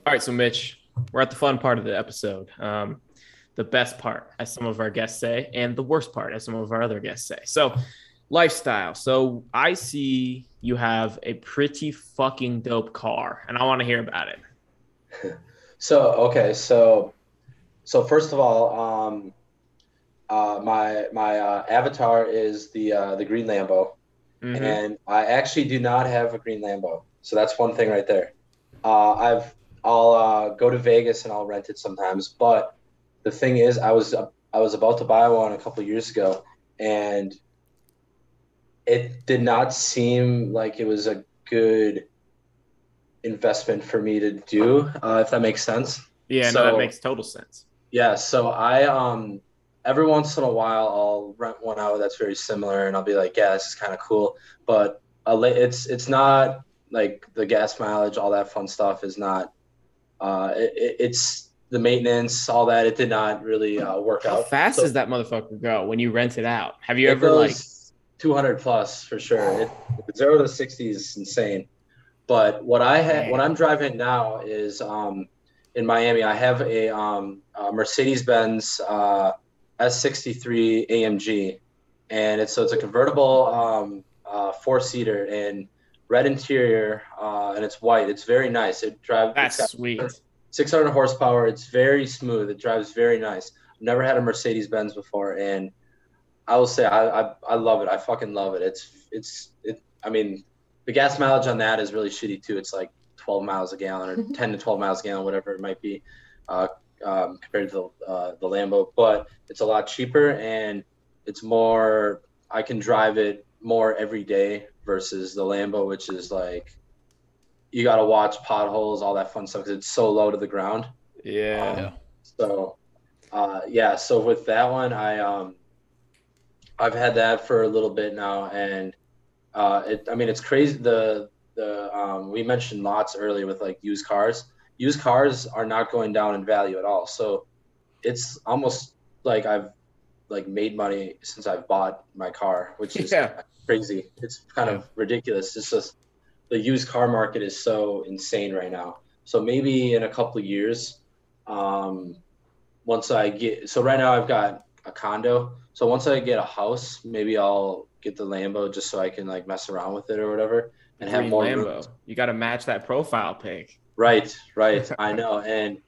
All right, so Mitch, we're at the fun part of the episode. Um, the best part, as some of our guests say, and the worst part, as some of our other guests say. So, lifestyle. So, I see you have a pretty fucking dope car, and I want to hear about it. *laughs* So, okay, so, so first of all, um, uh, my my uh, avatar is the uh, the green Lambo, mm-hmm. and I actually do not have a green Lambo. So that's one thing right there. Uh, I've I'll uh, go to Vegas and I'll rent it sometimes. But the thing is, I was I was about to buy one a couple years ago, and it did not seem like it was a good investment for me to do. Uh, if that makes sense. Yeah, so, no, that makes total sense. Yeah, so I um every once in a while I'll rent one out that's very similar, and I'll be like, yeah, this is kind of cool, but it's it's not like the gas mileage, all that fun stuff is not. Uh, it, it's the maintenance, all that. It did not really uh, work How out. How fast so, does that motherfucker go when you rent it out? Have you ever like 200 plus for sure? It, zero to 60 is insane. But what I have, what I'm driving now is um, in Miami. I have a, um, a Mercedes Benz uh, S63 AMG, and it's so it's a convertible um, uh, four seater and red interior, uh, and it's white. It's very nice. It drives. That's sweet. 600 horsepower. It's very smooth. It drives very nice. I've never had a Mercedes Benz before, and I will say I, I I love it. I fucking love it. It's it's it. I mean, the gas mileage on that is really shitty too. It's like 12 miles a gallon or *laughs* 10 to 12 miles a gallon, whatever it might be, uh, um, compared to the uh, the Lambo. But it's a lot cheaper and it's more. I can drive it more every day versus the Lambo, which is like you got to watch potholes, all that fun stuff because it's so low to the ground. Yeah. Um, so, uh, yeah. So with that one, I um, I've had that for a little bit now, and uh, it. I mean, it's crazy. The the um, we mentioned LOTZ earlier with like used cars. Used cars are not going down in value at all. So, it's almost like I've like made money since I've bought my car, which is *laughs* Yeah. crazy. It's kind of ridiculous. It's just the used car market is so insane right now. So maybe in a couple of years, um, once I get so right now I've got a condo. So once I get a house, maybe I'll get the Lambo just so I can like mess around with it or whatever and have Green more Lambo. room. You got to match that profile pic. Right, right. *laughs* I know. And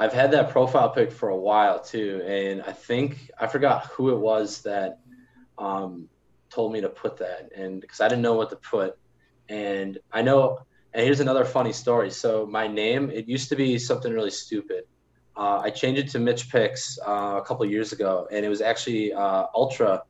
I've had that profile pic for a while too. And I think I forgot who it was that um, told me to put that. And because I didn't know what to put. And I know, and here's another funny story. So my name, it used to be something really stupid. Uh, I changed it to Mitch Picks uh, a couple years ago, and it was actually uh, Ultra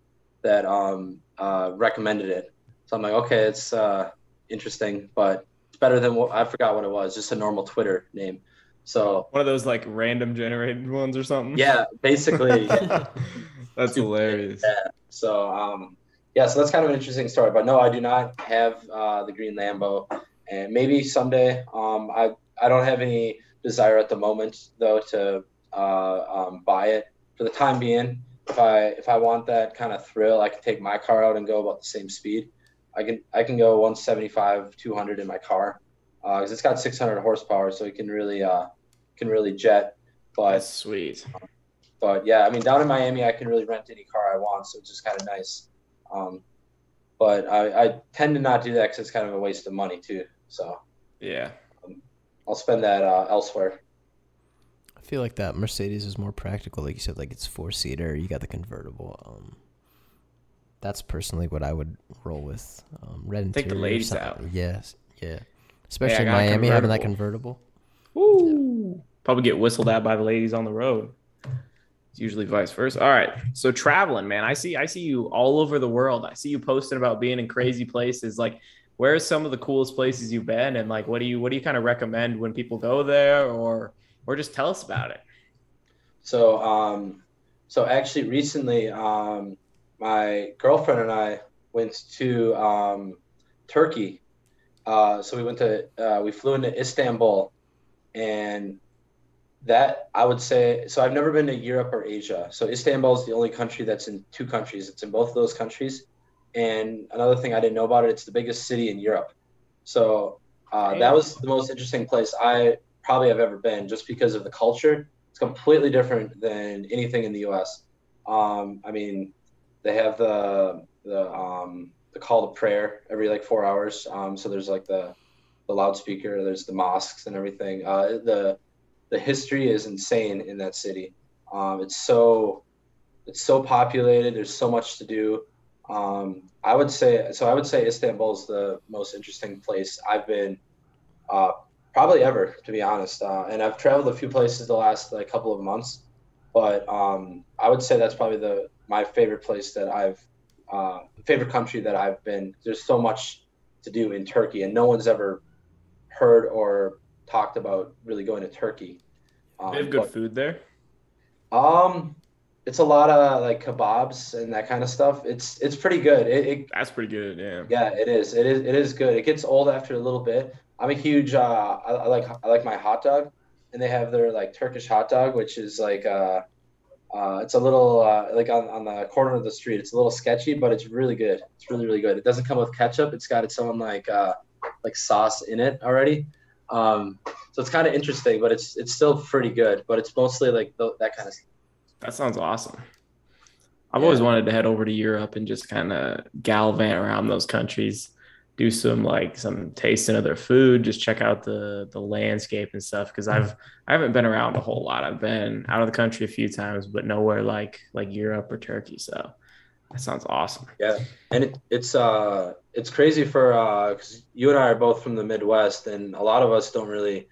that um, uh, recommended it. So I'm like, okay, it's uh, interesting, but it's better than what I forgot what it was, just a normal Twitter name. So One of those like random generated ones or something. yeah, basically. *laughs* That's hilarious. Yeah. So um, yeah, so that's kind of an interesting story. But no, I do not have uh, the green Lambo, and maybe someday. Um, I I don't have any desire at the moment though to uh, um, buy it. For the time being, if I if I want that kind of thrill, I can take my car out and go about the same speed. I can I can go 175, 200 in my car because it's got 600 horsepower, so it can really uh, can really jet. But That's sweet. but yeah, I mean, down in Miami, I can really rent any car I want, so it's just kind of nice. Um, but I, I tend to not do that because it's kind of a waste of money too. So Yeah. I'll spend that uh, elsewhere. I feel like that Mercedes is more practical, like you said, like it's four seater. You got the convertible. Um, that's personally what I would roll with. Um, red Take the ladies out. Yes, yeah. Especially in Miami, having that convertible. convertible. Woo. Probably get whistled at by the ladies on the road. It's usually vice versa. All right. So traveling, man. I see I see you all over the world. I see you posting about being in crazy places. Like where are some of the coolest places you've been and like what do you what do you kind of recommend when people go there or or just tell us about it? So um, so actually recently, um, my girlfriend and I went to um, Turkey. Uh, so we went to uh, we flew into Istanbul, and that I would say. So I've never been to Europe or Asia. So Istanbul is the only country that's in two countries. It's in both of those countries. And another thing I didn't know about it, it's the biggest city in Europe. So uh, that was the most interesting place I probably have ever been, just because of the culture. It's completely different than anything in the U.S. Um, I mean, they have the the um, the call to prayer every like four hours. Um, so there's like the the loudspeaker. There's the mosques and everything. Uh, the the history is insane in that city. Um, it's so it's so populated. There's so much to do. Um, I would say so. I would say Istanbul is the most interesting place I've been uh, probably ever, to be honest. Uh, and I've traveled a few places the last like couple of months, but um, I would say that's probably the my favorite place that I've uh, favorite country that I've been. There's so much to do in Turkey, and no one's ever heard or talked about really going to Turkey. Um, They have good but- food there. um, it's a lot of like kebabs and that kind of stuff. It's it's pretty good. It, it That's pretty good. Yeah. yeah, it is. It is. It is good. It gets old after a little bit. I'm a huge. Uh, I, I like. I like my hot dog, and they have their like Turkish hot dog, which is like. Uh, uh, it's a little uh, like on, on the corner of the street. It's a little sketchy, but it's really good. It's really really good. It doesn't come with ketchup. It's got its own like uh, like sauce in it already. Um, so it's kind of interesting, but it's it's still pretty good. But it's mostly like the, that kind of. That sounds awesome. I've Yeah. always wanted to head over to Europe and just kind of gallivant around those countries, do some like some tasting of their food, just check out the the landscape and stuff. Because I've I haven't been around a whole lot. I've been out of the country a few times, but nowhere like like Europe or Turkey. So that sounds awesome. Yeah, and it, it's uh it's crazy for uh because you and I are both from the Midwest, and a lot of us don't really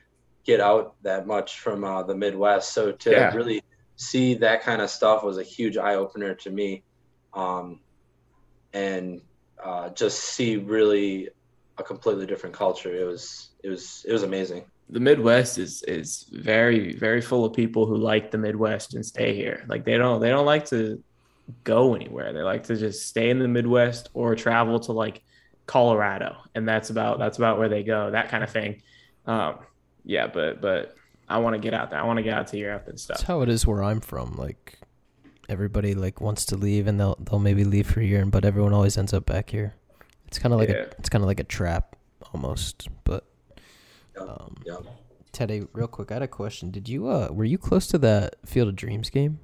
get out that much from uh, the Midwest. So to Yeah. really see that kind of stuff was a huge eye opener to me, um, and uh, just see really a completely different culture. It was it was it was amazing. the Midwest is is very very full of people who like the Midwest and stay here. Like they don't they don't like to go anywhere. They like to just stay in the Midwest or travel to like Colorado, and that's about that's about where they go. That kind of thing. Um, yeah, but but I want to get out there. I want to get out to Europe and stuff. That's stuff. how it is where I'm from. Like everybody like wants to leave and they'll they'll maybe leave for a year, but everyone always ends up back here. It's kind of like Yeah. a it's kind of like a trap almost. But Yeah. um, Yeah. Teddy, real quick, I had a question. Did you uh were you close to that Field of Dreams game?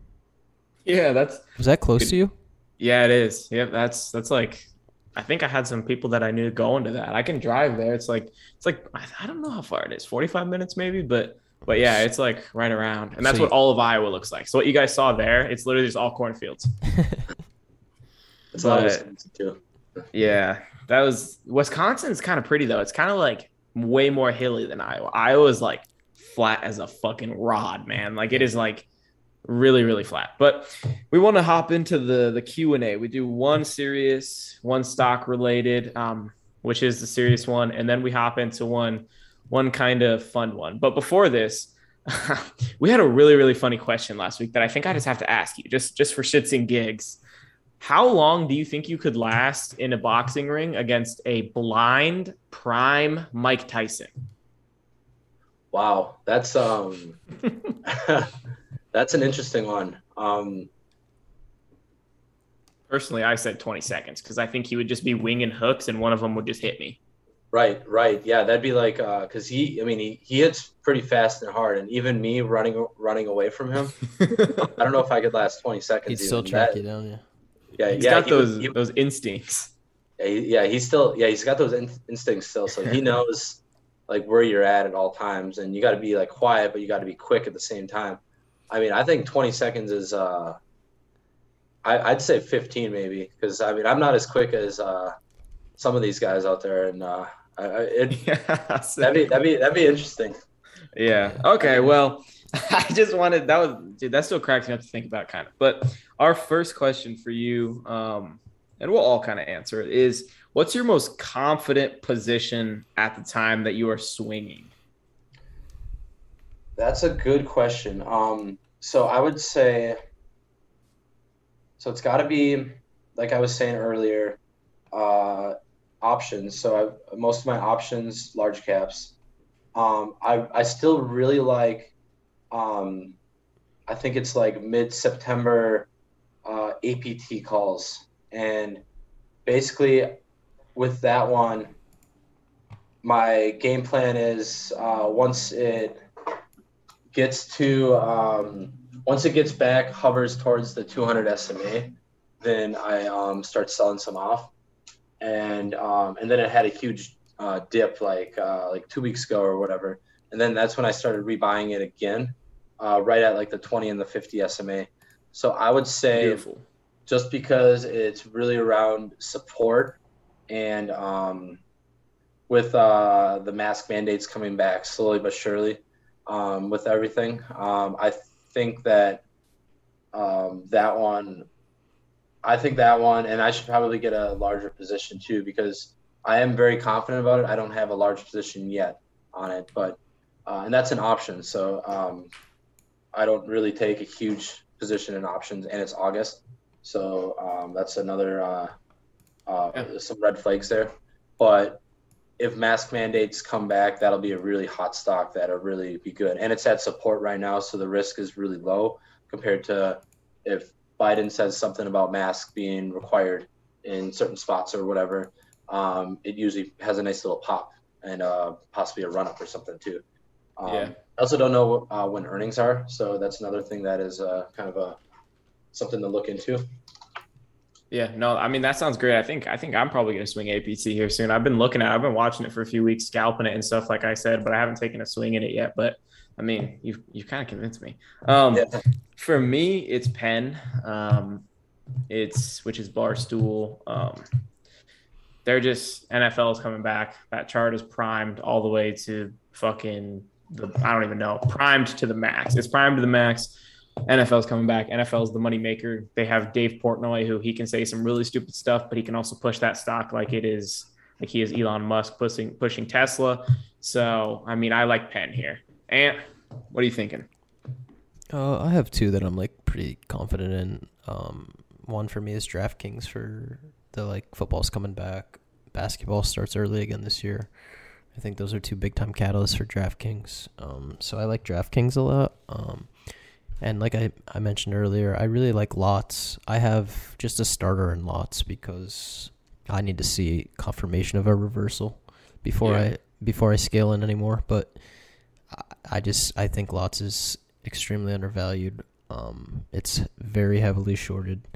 Yeah, that's Was that close to you? yeah, it is. Yep, that's that's like. I think I had some people that I knew going to that. I can drive there. It's like it's like I I don't know how far it is, forty five minutes maybe, but but yeah, it's like right around, and that's So what you- all of Iowa looks like. So what you guys saw there, it's literally just all cornfields. *laughs* It's a But- too. Yeah, that was Wisconsin's kind of pretty though. It's kind of like way more hilly than Iowa. Iowa's like flat as a fucking rod, man. Like it is like really really flat. But we want to hop into the the Q&A. We do one serious, one stock related um which is the serious one and then we hop into one one kind of fun one. But before this, *laughs* we had a really really funny question last week that I think I just have to ask you just just for shits and gigs. How long do you think you could last in a boxing ring against a blind prime Mike Tyson? Wow, that's um, *laughs* that's an interesting one. Um, Personally, I said 20 seconds because I think he would just be winging hooks and one of them would just hit me. Right, right, yeah, that'd be like uh, cause he, I mean, he, he hits pretty fast and hard, and even me running running away from him, *laughs* I don't know if I could last twenty seconds. He'd still even. track That- you down, yeah. Yeah, He's yeah, got he those he- those instincts. yeah, he- yeah, he's still, yeah, he's got those in, instincts still, so he *laughs* knows like where you're at at all times, and you got to be like quiet, but you got to be quick at the same time. I mean, I think twenty seconds is, uh, I, I'd say fifteen maybe, because I mean, I'm not as quick as uh, some of these guys out there, and uh, I, I, it, *laughs* Yeah. that'd be that'd be that'd be *laughs* interesting. Yeah. Okay. Well, *laughs* I just wanted that was dude. That still cracks me up to think about, kind of. But our first question for you, um, and we'll all kind of answer it, is what's your most confident position at the time that you are swinging? That's a good question. Um, so I would say, so it's got to be, like I was saying earlier, uh, options. So I, most of my options, large caps. Um, I, I still really like, um, I think it's like mid September uh, APT calls. And basically, with that one, my game plan is uh, once it gets to um, once it gets back hovers towards the 200 SMA, then I um, start selling some off, and um, and then it had a huge uh, dip like uh, like two weeks ago or whatever, and then that's when I started rebuying it again, uh, right at like the 20 and the 50 SMA. So I would say Beautiful. just because it's really around support and um, with uh, the mask mandates coming back slowly but surely um, with everything, um, I think that um, that one, I think that one, and I should probably get a larger position too because I am very confident about it. I don't have a large position yet on it, but uh, and that's an option. So um, I don't really take a huge position in options, and it's August. So um, that's another uh, uh, Yeah. some red flags there. But if mask mandates come back, that'll be a really hot stock that'll really be good. And it's at support right now, so the risk is really low compared to if Biden says something about masks being required in certain spots or whatever. Um, it usually has a nice little pop and uh, possibly a run up or something too. Um, Yeah. I also don't know uh, when earnings are, so that's another thing that is uh, kind of a something to look into. Yeah, no, I mean that sounds great. I think I think I'm probably gonna swing APT here soon. I've been looking at, it. I've been watching it for a few weeks, scalping it and stuff, like I said, but I haven't taken a swing in it yet. But I mean, you've you kind of convinced me. *laughs* Um, yeah. for me, it's Penn. Um, it's which is Barstool. Um, they're just NFL is coming back. That chart is primed all the way to fucking the I don't even know primed to the max. It's primed to the max. NFL's coming back. NFL's the money maker. They have Dave Portnoy, who he can say some really stupid stuff, but he can also push that stock like it is like he is Elon Musk pushing pushing Tesla. So I mean, I like Penn here. And what are you thinking? Uh, I have two that I'm like pretty confident in. Um, one for me is DraftKings for the like football's coming back. Basketball starts early again this year. I think those are two big time catalysts for DraftKings. Um, so I like DraftKings a lot. Um, and like I, I mentioned earlier, I really like LOTZ. I have just a starter in LOTZ because I need to see confirmation of a reversal before yeah. I before I scale in anymore. But I, I just I think LOTZ is extremely undervalued. Um, it's very heavily shorted.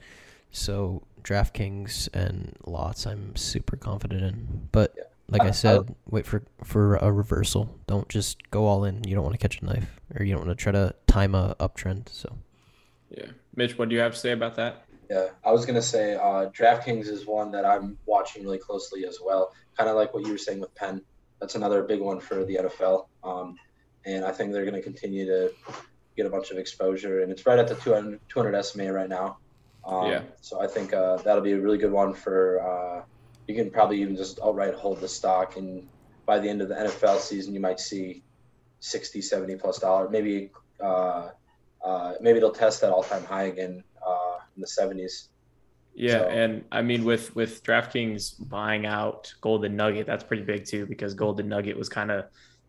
So DraftKings and LOTZ I'm super confident in. But yeah. like I said, wait for for a reversal. Don't just go all in. You don't want to catch a knife or you don't want to try to time a uptrend. So Yeah. Mitch, what do you have to say about that? Yeah, I was gonna say uh, DraftKings is one that I'm watching really closely as well. Kind of like what you were saying with Penn. That's another big one for the NFL, um, and I think they're gonna continue to get a bunch of exposure. And it's right at the 200, 200 SMA right now. Um, yeah. So I think uh, that'll be a really good one for. Uh, you can probably even just outright hold the stock, and by the end of the NFL season, you might see 60, 70 plus dollar. Maybe uh, uh, maybe it'll test that all time high again uh, in the 70s. Yeah, so. and I mean with with DraftKings buying out Golden Nugget, that's pretty big too because Golden Nugget was kind of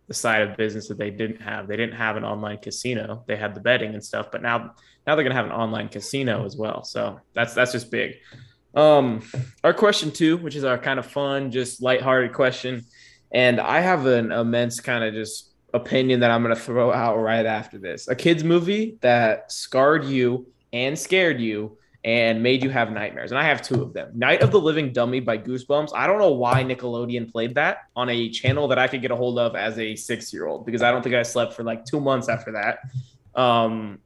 the side of business that they didn't have. They didn't have an online casino. They had the betting and stuff, but now now they're gonna have an online casino as well. So that's that's just big. Um, our question two, which is our kind of fun, just lighthearted question, and I have an immense kind of just opinion that I'm gonna throw out right after this. A kids movie that scarred you and scared you and made you have nightmares. And I have two of them. Night of the Living Dummy by Goosebumps. I don't know why Nickelodeon played that on a channel that I could get a hold of as a six year old because I don't think I slept for like two months after that. Um,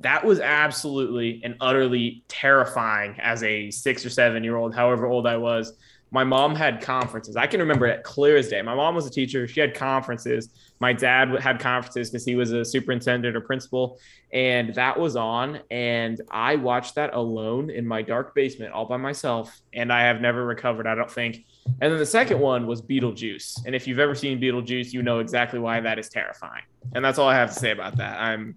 that was absolutely and utterly terrifying as a six or seven year old, however old I was my mom had conferences. I can remember it clear as day. My mom was a teacher. She had conferences. My dad had conferences because he was a superintendent or principal. And that was on. And I watched that alone in my dark basement all by myself. And I have never recovered, I don't think. And then the second one was Beetlejuice. And if you've ever seen Beetlejuice, you know exactly why that is terrifying. And that's all I have to say about that. I'm,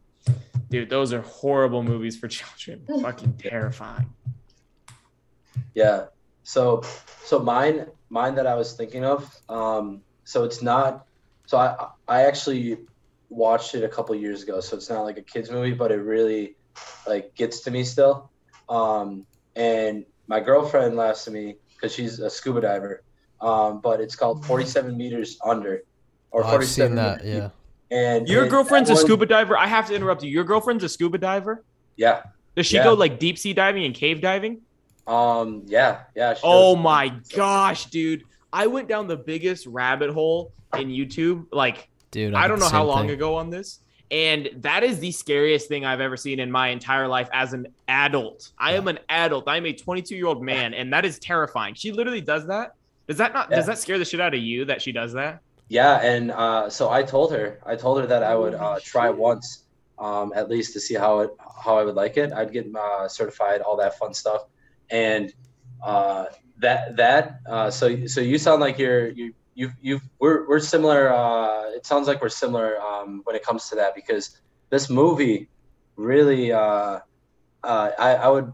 dude, those are horrible movies for *laughs* children. Fucking terrifying. Yeah. So, so mine, mine that I was thinking of. Um, so it's not. So I, I actually watched it a couple years ago. So it's not like a kids movie, but it really, like, gets to me still. Um, and my girlfriend laughs at me because she's a scuba diver. Um, but it's called 47 meters under, or oh, 47. I've seen that, yeah. And your and girlfriend's a scuba diver. I have to interrupt you. Your girlfriend's a scuba diver. Yeah. Does she yeah. go like deep sea diving and cave diving? Um, yeah, yeah. Oh my gosh, dude. I went down the biggest rabbit hole in YouTube. Like, dude, I, I don't know how long thing. ago on this. And that is the scariest thing I've ever seen in my entire life as an adult. I am an adult. I'm a 22 year old man, and that is terrifying. She literally does that. Does that not? Yeah. Does that scare the shit out of you that she does that? Yeah, and uh, so I told her. I told her that I would uh, try once, um, at least to see how it how I would like it. I'd get uh, certified, all that fun stuff and uh, that that uh, so so you sound like you're you you you've we're we're similar. Uh, it sounds like we're similar um, when it comes to that because this movie really uh, uh, I I would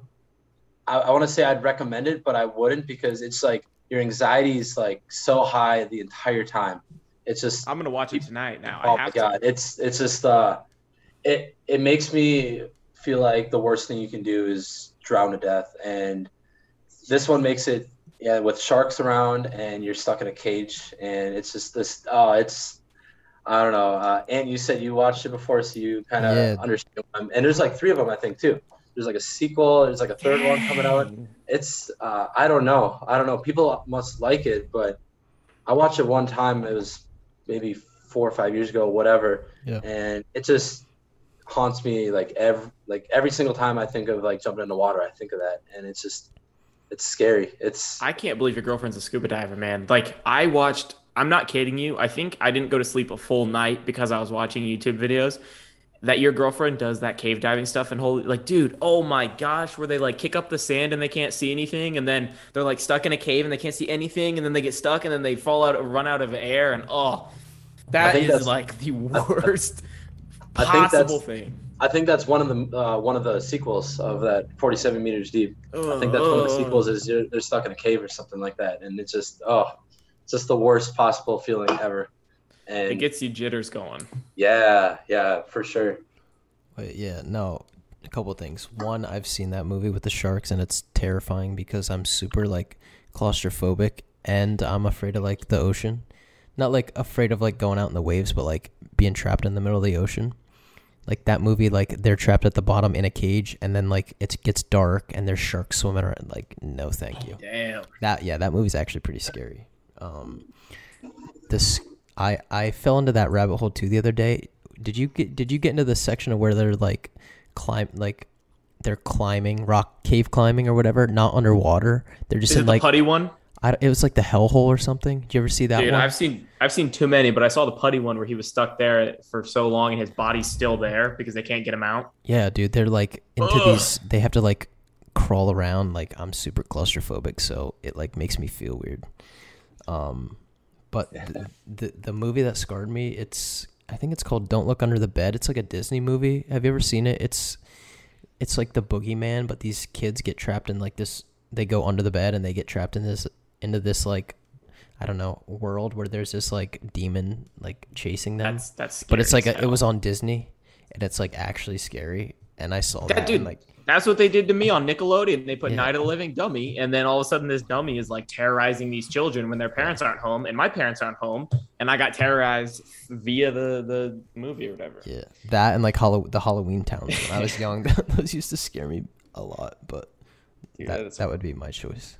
I, I want to say I'd recommend it, but I wouldn't because it's like your anxiety is like so high the entire time. It's just I'm gonna watch it tonight now. Oh my god, to. it's it's just uh, it it makes me feel like the worst thing you can do is drown to death. And this one makes it yeah with sharks around and you're stuck in a cage and it's just this oh it's I don't know. Uh, and you said you watched it before, so you kind of yeah. understand. Them. And there's like three of them, I think, too. there's like a sequel. There's like a third one coming out. It's uh, I don't know. I don't know. People must like it, but I watched it one time. It was maybe four or five years ago, whatever. Yeah. And it just haunts me like every like every single time I think of like jumping in the water, I think of that, and it's just it's scary. It's I can't believe your girlfriend's a scuba diver, man. Like I watched. I'm not kidding you. I think I didn't go to sleep a full night because I was watching YouTube videos. That your girlfriend does that cave diving stuff and holy like, dude, oh my gosh, where they like kick up the sand and they can't see anything, and then they're like stuck in a cave and they can't see anything, and then they get stuck and then they fall out, run out of air, and oh, that is like the worst I think that's- possible thing. I think that's one of the uh, one of the sequels of that 47 meters deep. I think that's one of the sequels is you're, they're stuck in a cave or something like that, and it's just oh, it's just the worst possible feeling ever. And It gets you jitters going. yeah, yeah, for sure. Wait, yeah, no. A couple of things. One, I've seen that movie with the sharks, and it's terrifying because I'm super like claustrophobic, and I'm afraid of like the ocean. Not like afraid of like going out in the waves, but like being trapped in the middle of the ocean. Like that movie, like they're trapped at the bottom in a cage, and then like it gets dark, and there's sharks swimming around. Like, no, thank you. Damn. That yeah, that movie's actually pretty scary. Um, this I I fell into that rabbit hole too the other day. Did you get Did you get into the section of where they're like climb like they're climbing rock cave climbing or whatever, not underwater. They're just Is it in the like putty one? I, it was like the hellhole or something. Did you ever see that Dude, one? I've seen I've seen too many, but I saw the putty one where he was stuck there for so long and his body's still there because they can't get him out. Yeah, dude, they're like into Ugh. these. They have to like crawl around. Like I'm super claustrophobic, so it like makes me feel weird. Um, but the, the the movie that scarred me, it's I think it's called Don't Look Under the Bed. It's like a Disney movie. Have you ever seen it? It's it's like the boogeyman, but these kids get trapped in like this. They go under the bed and they get trapped in this into this like I don't know world where there's this like demon like chasing them. That's that's. but it's like a, it was on Disney, and it's like actually scary. And I saw that, That dude, and, like that's what they did to me on Nickelodeon. They put Yeah. Night of the Living Dummy, and then all of a sudden, this dummy is like terrorizing these children when their parents aren't home, and my parents aren't home, and I got terrorized via the the movie or whatever. yeah, that and like Hallow- the Halloween towns when I was young. *laughs* those used to scare me a lot, but Dude, that that would be my choice.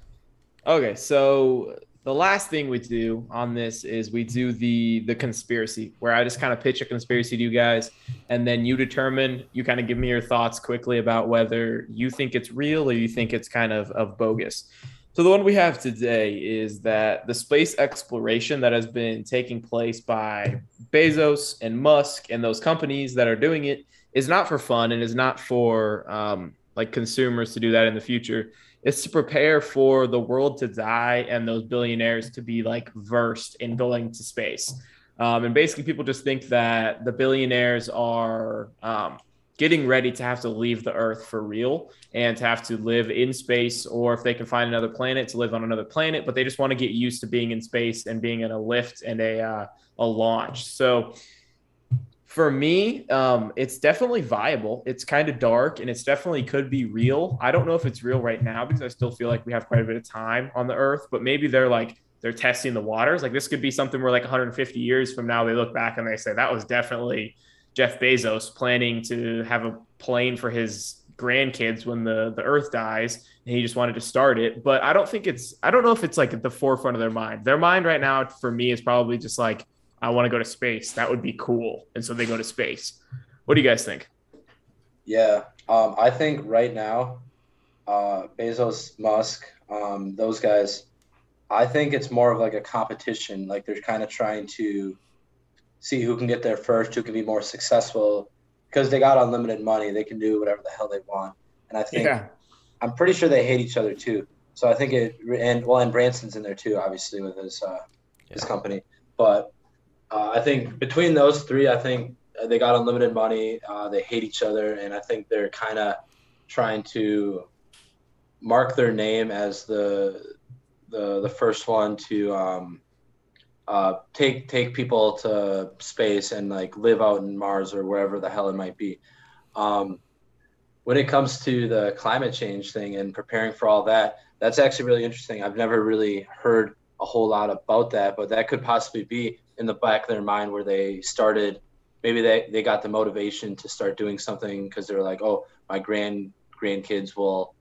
Okay, so the last thing we do on this is we do the the conspiracy, where I just kind of pitch a conspiracy to you guys, and then you determine. You kind of give me your thoughts quickly about whether you think it's real or you think it's kind of of bogus. So the one we have today is that the space exploration that has been taking place by Bezos and Musk and those companies that are doing it is not for fun and is not for um, like consumers to do that in the future. It's to prepare for the world to die and those billionaires to be like versed in going to space. Um, and basically, people just think that the billionaires are um, getting ready to have to leave the Earth for real and to have to live in space, or if they can find another planet, to live on another planet. But they just want to get used to being in space and being in a lift and a uh, a launch. So for me, um, it's definitely viable. It's kind of dark and it's definitely could be real. I don't know if it's real right now because I still feel like we have quite a bit of time on the earth, but maybe they're like, they're testing the waters. Like this could be something where like 150 years from now, they look back and they say that was definitely Jeff Bezos planning to have a plane for his grandkids when the, the earth dies and he just wanted to start it. But I don't think it's, I don't know if it's like at the forefront of their mind. Their mind right now for me is probably just like, I want to go to space. That would be cool. And so they go to space. What do you guys think? Yeah, um, I think right now, uh, Bezos, Musk, um, those guys, I think it's more of like a competition. Like they're kind of trying to see who can get there first, who can be more successful, because they got unlimited money. They can do whatever the hell they want. And I think I'm pretty sure they hate each other too. So I think it and well, and Branson's in there too, obviously with his uh, his company. But uh, I think between those three, I think they got unlimited money. Uh, they hate each other, and I think they're kind of trying to mark their name as the the the first one to um, uh, take take people to space and like live out in Mars or wherever the hell it might be. Um, when it comes to the climate change thing and preparing for all that, that's actually really interesting. I've never really heard a whole lot about that, but that could possibly be in the back of their mind where they started. Maybe they, they got the motivation to start doing something because they're like, oh, my grand grandkids will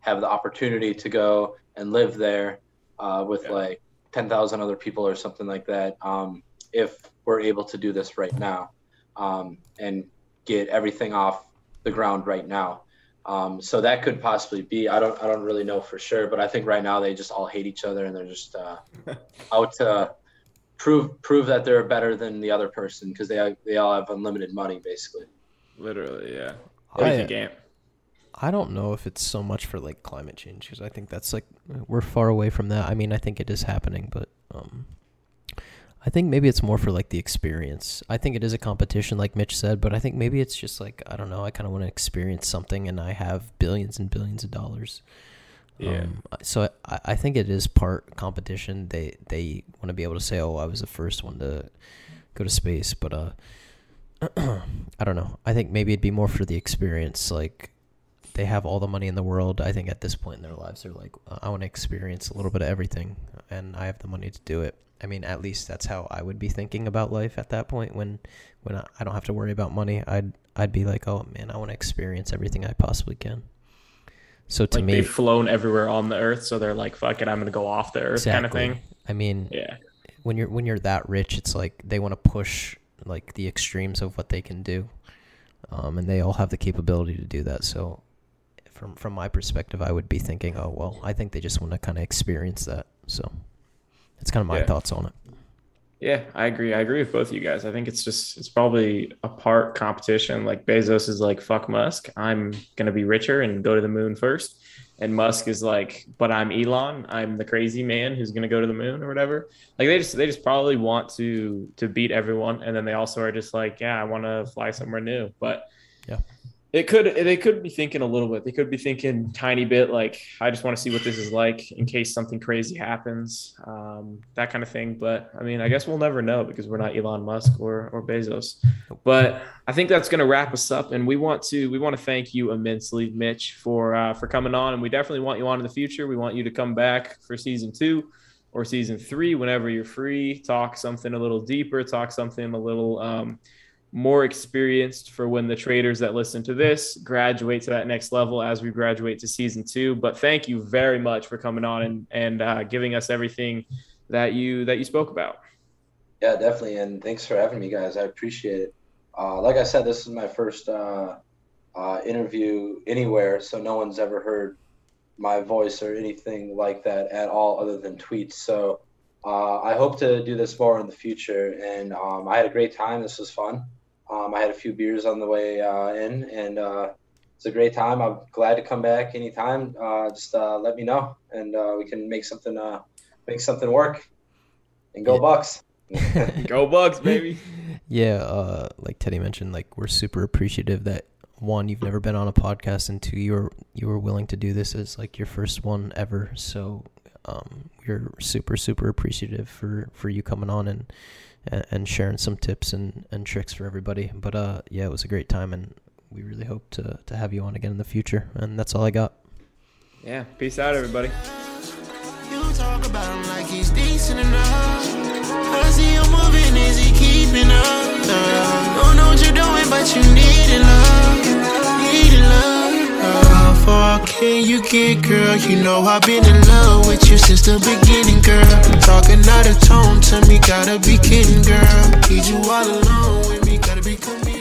have the opportunity to go and live there uh, with Yeah. like 10,000 other people or something like that um, if we're able to do this right now um, and get everything off the ground right now. Um, so that could possibly be. I don't. I don't really know for sure, but I think right now they just all hate each other and they're just uh, *laughs* out to prove prove that they're better than the other person because they they all have unlimited money basically. Literally, yeah. I- What do you think, Ant? I don't know if it's so much for like climate change because I think that's like we're far away from that. I mean, I think it is happening, but um, I think maybe it's more for like the experience. I think it is a competition, like Mitch said, but I think maybe it's just like I don't know. I kind of want to experience something, and I have billions and billions of dollars. Yeah. Um, so I, I think it is part competition. They they want to be able to say, "Oh, I was the first one to go to space," but uh, *clears throat* I don't know. I think maybe it'd be more for the experience. Like they have all the money in the world. I think at this point in their lives, they're like, I want to experience a little bit of everything, and I have the money to do it. I mean, at least that's how I would be thinking about life at that point. When when I, I don't have to worry about money, I'd I'd be like, oh man, I want to experience everything I possibly can. So to Like me, they've flown everywhere on the earth, so they're like, "Fuck it, I'm gonna go off the earth," kind of thing. I mean, Yeah, when you're when you're that rich, it's like they want to push like the extremes of what they can do, um, and they all have the capability to do that. So, from from my perspective, I would be thinking, oh well, I think they just want to kind of experience that. So, that's kind of my Yeah. thoughts on it. Yeah, I agree. I agree with both of you guys. I think it's just it's probably a part competition. Like Bezos is like, "Fuck Musk, I'm gonna be richer and go to the moon first. and Musk is like, "But I'm Elon. I'm the crazy man who's gonna go to the moon or whatever." Like they just they just probably want to to beat everyone, and then they also are just like, "Yeah, I want to fly somewhere new," but Yeah. It could they could be thinking a little bit. They could be thinking tiny bit like I just want to see what this is like in case something crazy happens, um, that kind of thing. But I mean, I guess we'll never know because we're not Elon Musk or or Bezos. But I think that's going to wrap us up, and we want to we want to thank you immensely, Mitch, for uh, for coming on, and we definitely want you on in the future. We want you to come back for season two or season three whenever you're free. Talk something a little deeper. Talk something a little. Um, more experienced for when the traders that listen to this graduate to that next level as we graduate to season two. But thank you very much for coming on and and uh, giving us everything that you that you spoke about. Yeah, definitely. And thanks for having me, guys. I appreciate it. Uh, like I said, this is my first uh, uh, interview anywhere, so no one's ever heard my voice or anything like that at all, other than tweets. So uh, I hope to do this more in the future. And um, I had a great time. This was fun. Um, I had a few beers on the way uh, in, and uh, it's a great time. I'm glad to come back anytime. Uh, just uh, let me know, and uh, we can make something uh, make something work. And go Yeah. Bucks! *laughs* *laughs* Go Bucks, baby! Yeah, uh, like Teddy mentioned, like we're super appreciative that one, you've never been on a podcast, and two, you were you were willing to do this as like your first one ever. So, um, we're super super appreciative for for you coming on and and, and sharing some tips and and tricks for everybody. But uh, yeah, it was a great time, and we really hope to to have you on again in the future. And that's all I got. Yeah, peace out, everybody. You talk about him like he's decent enough. I see moving, is he keeping up? Don't know what you're doing, but you need it, love. Need it, love. How far can you get, girl? You know I've been in love with you since the beginning, girl. Talking out of tone to me, gotta be kidding, girl. Need you all alone with me, gotta be committed.